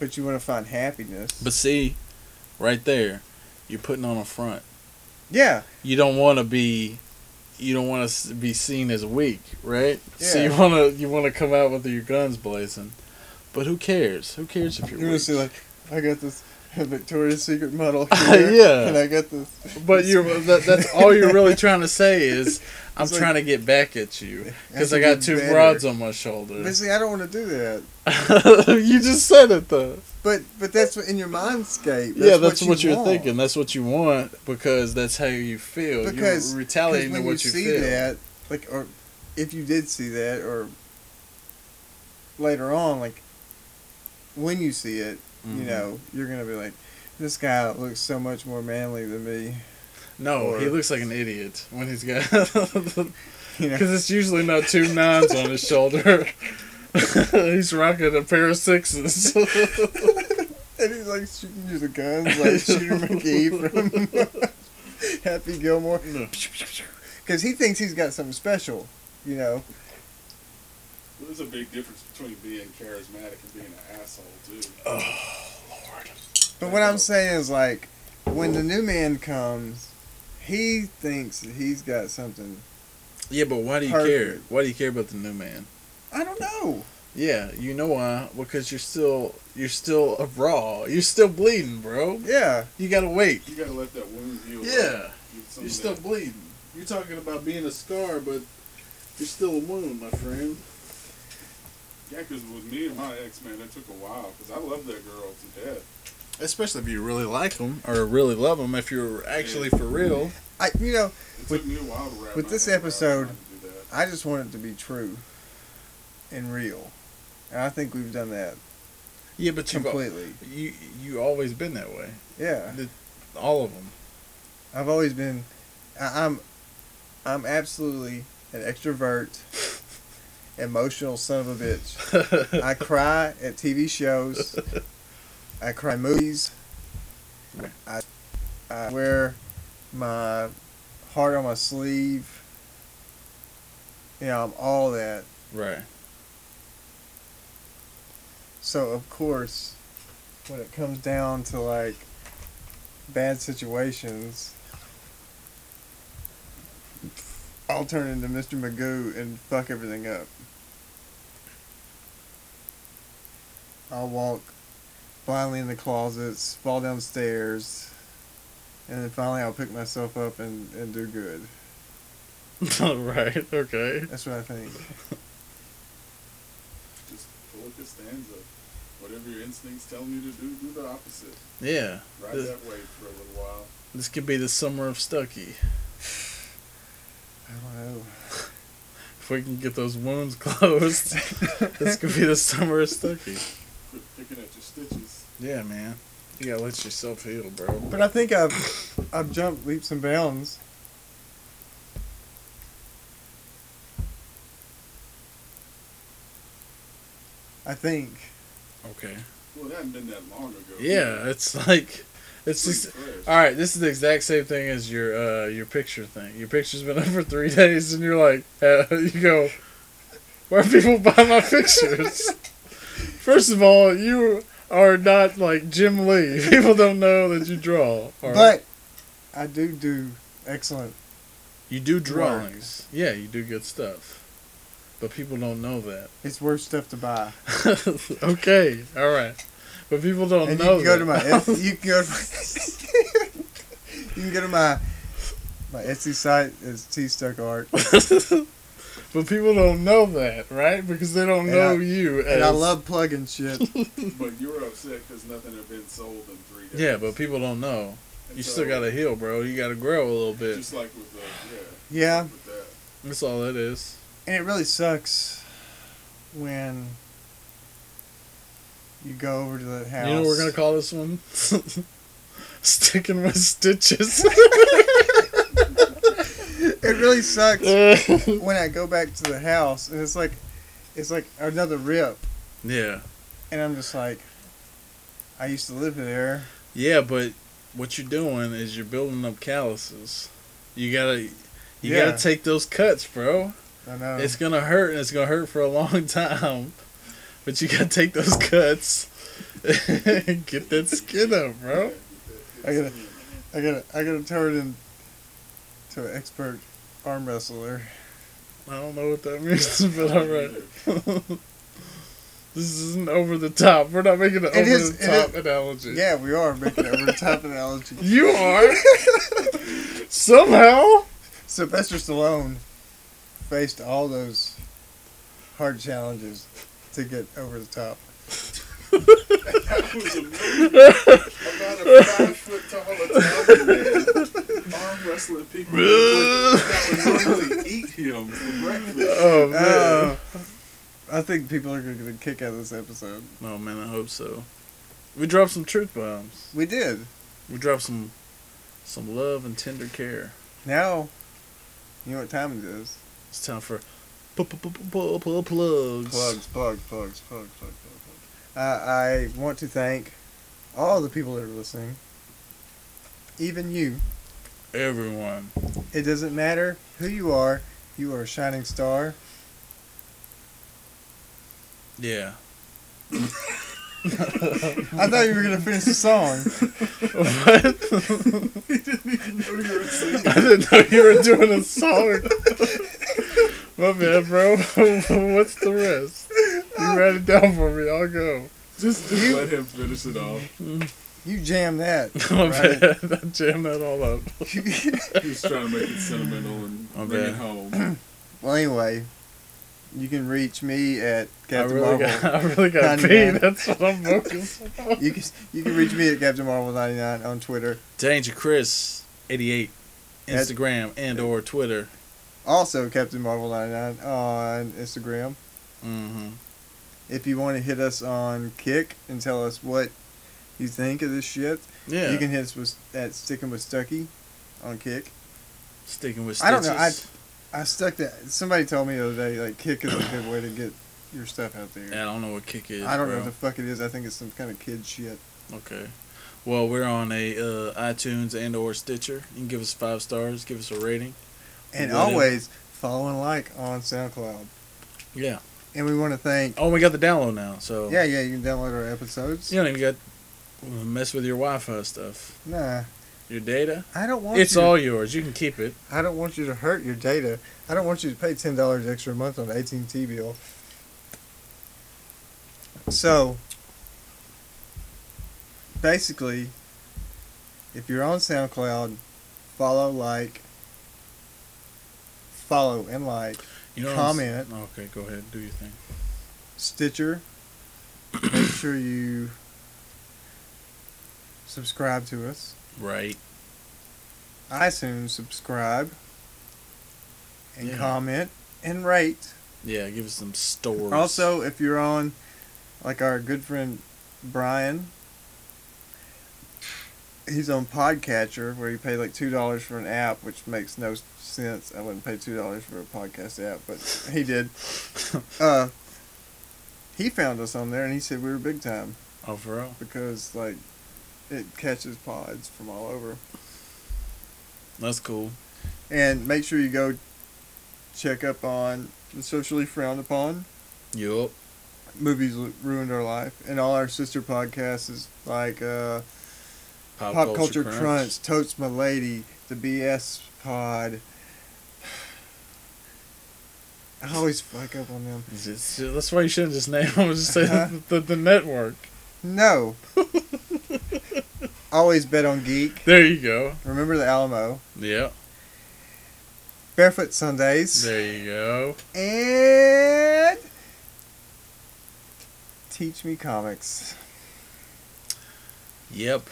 But you want to find happiness. But see, right there, you're putting on a front. yeah, You don't want to be, you don't want to be seen as weak, right? Yeah. So you want to you want to come out with your guns blazing. But who cares? Who cares if you're you're gonna weak? like, I got this Victoria's Secret model. Here. Yeah. And I got this. But you're that, that's all you're really trying to say is I'm like- trying to get back at you because I I got two better. broads on my shoulder. But see, I don't want to do that. you just said it though. But but that's what in your mindscape. That's yeah, that's what, you you're want. thinking. That's what you want because that's how you feel. Because you're retaliating when to what you, you, see feel. that, like, or if you did see that, or later on, like when you see it, you Mhm. know, you're gonna be like, this guy looks so much more manly than me. No, or- he looks like an idiot when he's got You know, because it's usually not two nines on his shoulder. he's rocking a pair of sixes. and he's like shooting you the guns, like Shooter McGee from Happy Gilmore, because he thinks he's got something special. You know, there's a big difference between being charismatic and being an asshole too. Oh, Lord. But what I'm saying is like when the new man comes, he thinks that he's got something. Yeah, but why do you care? Perfect. Why do you care about the new man? I don't know. Yeah, you know why? Because you're still you're still a raw. You're still bleeding, bro. Yeah, You gotta wait. You gotta let that wound heal. Yeah, you're still that- bleeding. You're talking about being a scar, but you're still a wound, my friend. Yeah, because with me and my ex, man, it took a while because I love that girl to death. Especially if you really like them or really love them. If you're actually for real. I you know It With- took me a while to wrap with my this episode- to do that. I just want it to be true and real, and I think we've done that Yeah, but completely. you you always been that way. Yeah, All of them. I've always been. I, I'm I'm absolutely an extrovert, emotional son of a bitch. I cry at TV shows. I cry movies. I, I wear my heart on my sleeve. You know, I'm all that. right. So of course, when it comes down to like bad situations, I'll turn into Mr. Magoo and fuck everything up. I'll walk blindly in the closets, fall downstairs, and then finally I'll pick myself up and, and do good. right. Okay. That's what I think. Just pull a Costanza. Whatever your instincts telling you to do, do the opposite. Yeah. Ride This, that wave for a little while. this could be the summer of Stucky. I don't know. If we can get those wounds closed, this could be the summer of Stucky. Quit picking at your stitches. Yeah, man. You gotta let yourself heal, bro. But I think I've I've jumped leaps and bounds. I think. Okay. Well, it hadn't been that long ago. Yeah, it's like it's just fresh. all right. This is the exact same thing as your uh your picture thing. Your picture's been up for three days, and you're like, uh, you go, where are people buy my pictures? First of all, you are not like Jim Lee. People don't know that you draw. all right? But I do do excellent. you do drawings. Yeah, you do good stuff. But people don't know that. It's worth stuff to buy. okay, all right. But people don't And you know can go to that. my you can go to my, you can go to my my Etsy site is T Stuck Art. but people don't know that, right? Because they don't And know I- you. As, And I love plugging shit. But you were upset because nothing had been sold in three days. Yeah, but people don't know. And You so, still gotta heal, bro. You gotta grow a little bit. Just like with the Yeah, yeah. With that. That's all that is. And it really sucks when you go over to the house. You know what we're gonna call this one? Sticking with stitches. It really sucks when I go back to the house and it's like, it's like another rip, yeah, and I'm just like, I used to live there. yeah, but what you're doing is you're building up calluses. You gotta, you Yeah. gotta take those cuts, bro. I know. It's gonna hurt, and it's gonna hurt for a long time. But you gotta take those cuts and get that skin up, bro. I gotta- I gotta, I gotta turn into an expert arm wrestler. I don't know what that means, but all right. This isn't over the top. We're not making an It over is- the top is- analogy. Yeah, we are making an over the top analogy. You are. Somehow. Sylvester Stallone faced all those hard challenges to get over the top. That was a movie about a five foot tall Italian man arm wrestling people that would normally eat him for breakfast. Oh man. Uh, I think people are going to get a kick out of this episode. oh man, I hope so. We dropped some truth bombs. We did. We dropped some some love and tender care. Now, you know what time it is. It's time for plugs. Plugs, plugs, plugs, plugs, plugs, plugs, plugs. Uh, I want to thank all the people that are listening. Even you. Everyone. It doesn't matter who you are. You are a shining star. Yeah. I thought you were going to finish the song. what? Didn't even know you were singing. I didn't know you were doing a song. My bad, bro. What's the rest? You write it down for me. I'll go. Just, just let him finish it off. You jam that. My Right. bad. I jammed that all up. He was trying to make it sentimental and My bring it home. well, anyway, you can reach me at Captain I really Marvel. got, I really got 99. paid. That's what I'm focused on. You can you can reach me at Captain Marvel ninety nine on Twitter. Danger Chris, 88. That's- Instagram and or Twitter. Also, Captain Marvel ninety nine on Instagram. Mm-hmm. If you want to hit us on Kik and tell us what you think of this shit, Yeah. you can hit us with, at Sticking with Stucky on Kik. Sticking with Stucky. I don't know, I I stuck that. Somebody told me the other day, like Kik is a good way to get your stuff out there. Yeah, I don't know what kick is. I don't know what the fuck it is. I think it's some kind of kid shit. Okay. Well, we're on a uh, iTunes and or Stitcher. You can give us five stars, give us a rating. And Whatever. always follow and like on SoundCloud. Yeah. And we want to thank. Oh, we got the download now, so Yeah, yeah, you can download our episodes. you don't even got mess with your Wi-Fi stuff. Nah, Your data, I don't want it's you. all yours. You can keep it. I don't want you to hurt your data. I don't want you to pay ten dollars extra a month on the AT and T bill. So, basically, if you're on SoundCloud, follow, like, follow and like You know. Comment. Okay, go ahead. Do your thing. Stitcher. Make sure you subscribe to us. Right. I iTunes, subscribe and Yeah. comment and rate. Yeah. Give us some stores. Also, if you're on, like our good friend Brian, he's on Podcatcher where you pay like two dollars for an app, which makes no sense. I wouldn't pay two dollars for a podcast app, but he did. Uh, he found us on there and he said we were big time Oh, for real? because like it catches pods from all over. That's cool. And make sure you go check up on the socially frowned upon Yup. movies ruined our life, and all our sister podcasts is like uh, Pop, Pop, Culture, Crunch. Totes My Lady, the BS Pod. I always fuck up on them. Just- that's why you shouldn't just name them. Just say Uh-huh. the, the, the network. No. always bet on Geek. There you go. Remember the Alamo. Yeah. Barefoot Sundays. There you go. And Teach Me Comics. Yep.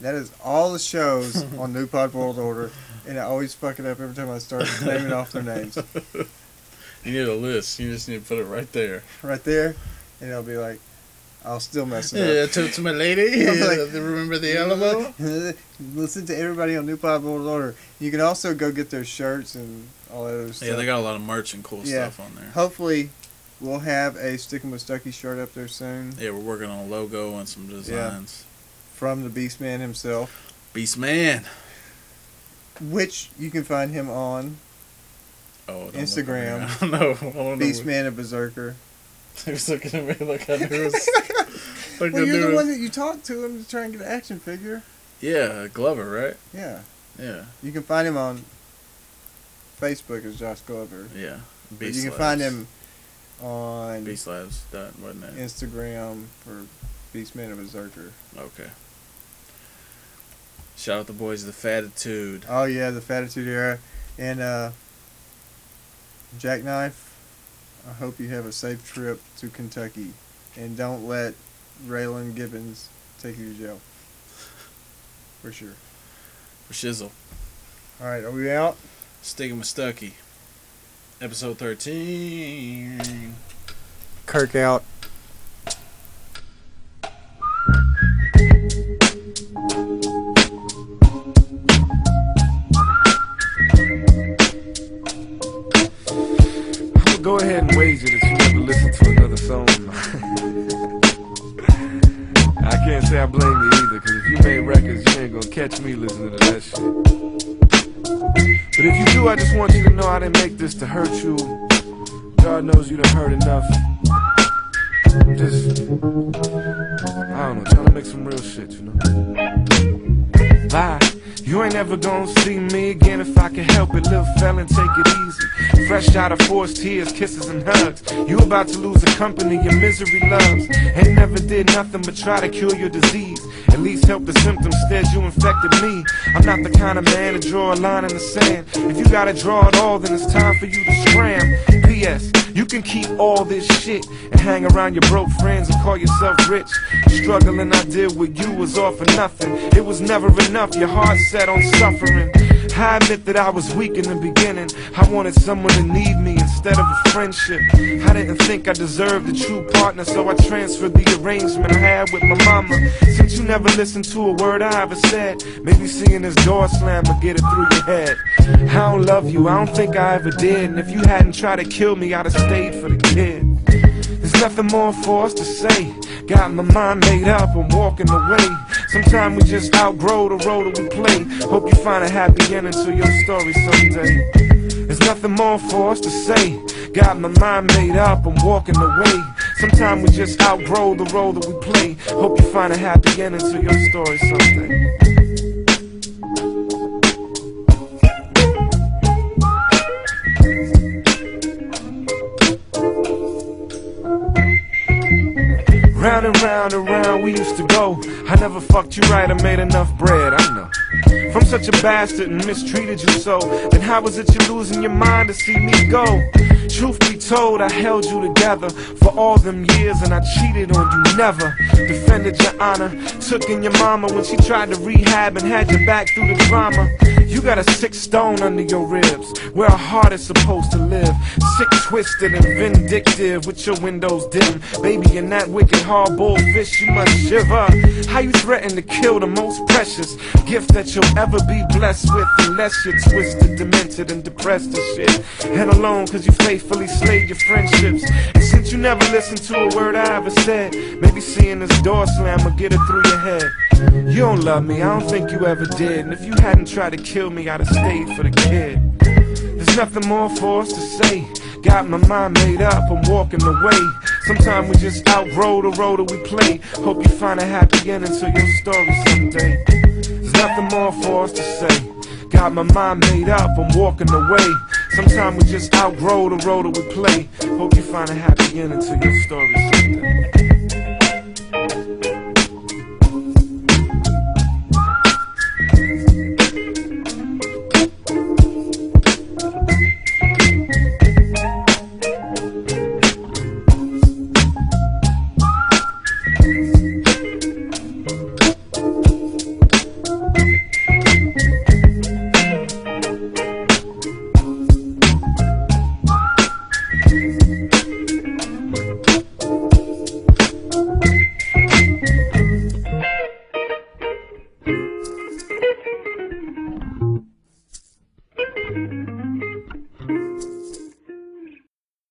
That is all the shows on New Pod World Order, and I always fuck it up every time I start naming off their names. You need a list. You just need to put it right there. Right there, and it'll be like, I'll still mess it Yeah, up. to, to my lady. I'm like- remember the Alamo? Listen to everybody on New Pod World Order. You can also go get their shirts and all that other stuff. Yeah, they got a lot of merch and cool Yeah. stuff on there. Hopefully, we'll have a Sticking with Stucky shirt up there soon Yeah, we're working on a logo and some designs. From the Beastman himself, Beast Man. which you can find him on Oh, Instagram. Look at me. no, I don't know. Beastman and Berserker. He was looking at me like I knew it was. like Well, I you're knew the one that you talked to him to try and get an action figure. Yeah, Glover, right? Yeah. Yeah, You can find him on Facebook as Josh Glover. yeah. Beast you can Labs. find him on Beast Labs, that wasn't it? Instagram for Beastman of Berserker. Okay. Shout out the boys of the Fatitude. Oh yeah, the Fatitude era, and uh, Jackknife. I hope you have a safe trip to Kentucky, and don't let Raylan Givens take you to jail. For sure. For Shizzle. All right, are we out? Sticking with Stucky. Episode 13. Kirk out. This to hurt you. God knows you done hurt enough. I'm just, I don't know, trying to make some real shit, you know? Bye. You ain't ever gonna see me again if I can help it. Little fella, take it easy. Fresh out of forced tears, kisses and hugs. You about to lose a company your misery loves. Ain't never did nothing but try to cure your disease. At least help the symptoms, instead you infected me. I'm not the kind of man to draw a line in the sand. If you gotta draw it all, then it's time for you to scram. P.S. You can keep all this shit and hang around your broke friends and call yourself rich. Struggling I did with you was all for nothing. It was never enough, your heart set on suffering. I admit that I was weak in the beginning. I wanted someone to need me instead of a friendship. I didn't think I deserved a true partner, so I transferred the arrangement I had with my mama. Since you never listened to a word I ever said, maybe seeing this door slam will get it through your head. I don't love you, I don't think I ever did. And if you hadn't tried to kill me, I'd have stayed for the kid. There's nothing more for us to say. Got my mind made up, I'm walking away. Sometimes we just outgrow the role that we play. Hope you find a happy ending to your story someday. There's nothing more for us to say. Got my mind made up, I'm walking away. Sometimes we just outgrow the role that we play. Hope you find a happy ending to your story someday. Round and round and round we used to go. I never fucked you right, I made enough bread, I know. From such a bastard and mistreated you so, then how was it you losing your mind to see me go? Truth be told, I held you together for all them years and I cheated on you, never defended your honor. Took in your mama when she tried to rehab and had your back through the drama. You got a sick stone under your ribs, where a heart is supposed to live. Sick, twisted, and vindictive with your windows dim. Baby, in that wicked hard boiled fish, you must shiver. How you threaten to kill the most precious gift that you'll ever be blessed with, unless you're twisted, demented, and depressed and shit. And alone, cause you faithfully slayed your friendships. And since you never listened to a word I ever said, maybe seeing this door slam will get it through your head. You don't love me, I don't think you ever did. And if you hadn't tried to kill me, I'd have stayed for the kid. There's nothing more for us to say. Got my mind made up, I'm walking away. Sometimes we just outgrow the role that we play. Hope you find a happy ending to your story someday. There's nothing more for us to say. Got my mind made up, I'm walking away. Sometimes we just outgrow the role that we play. Hope you find a happy ending to your story someday.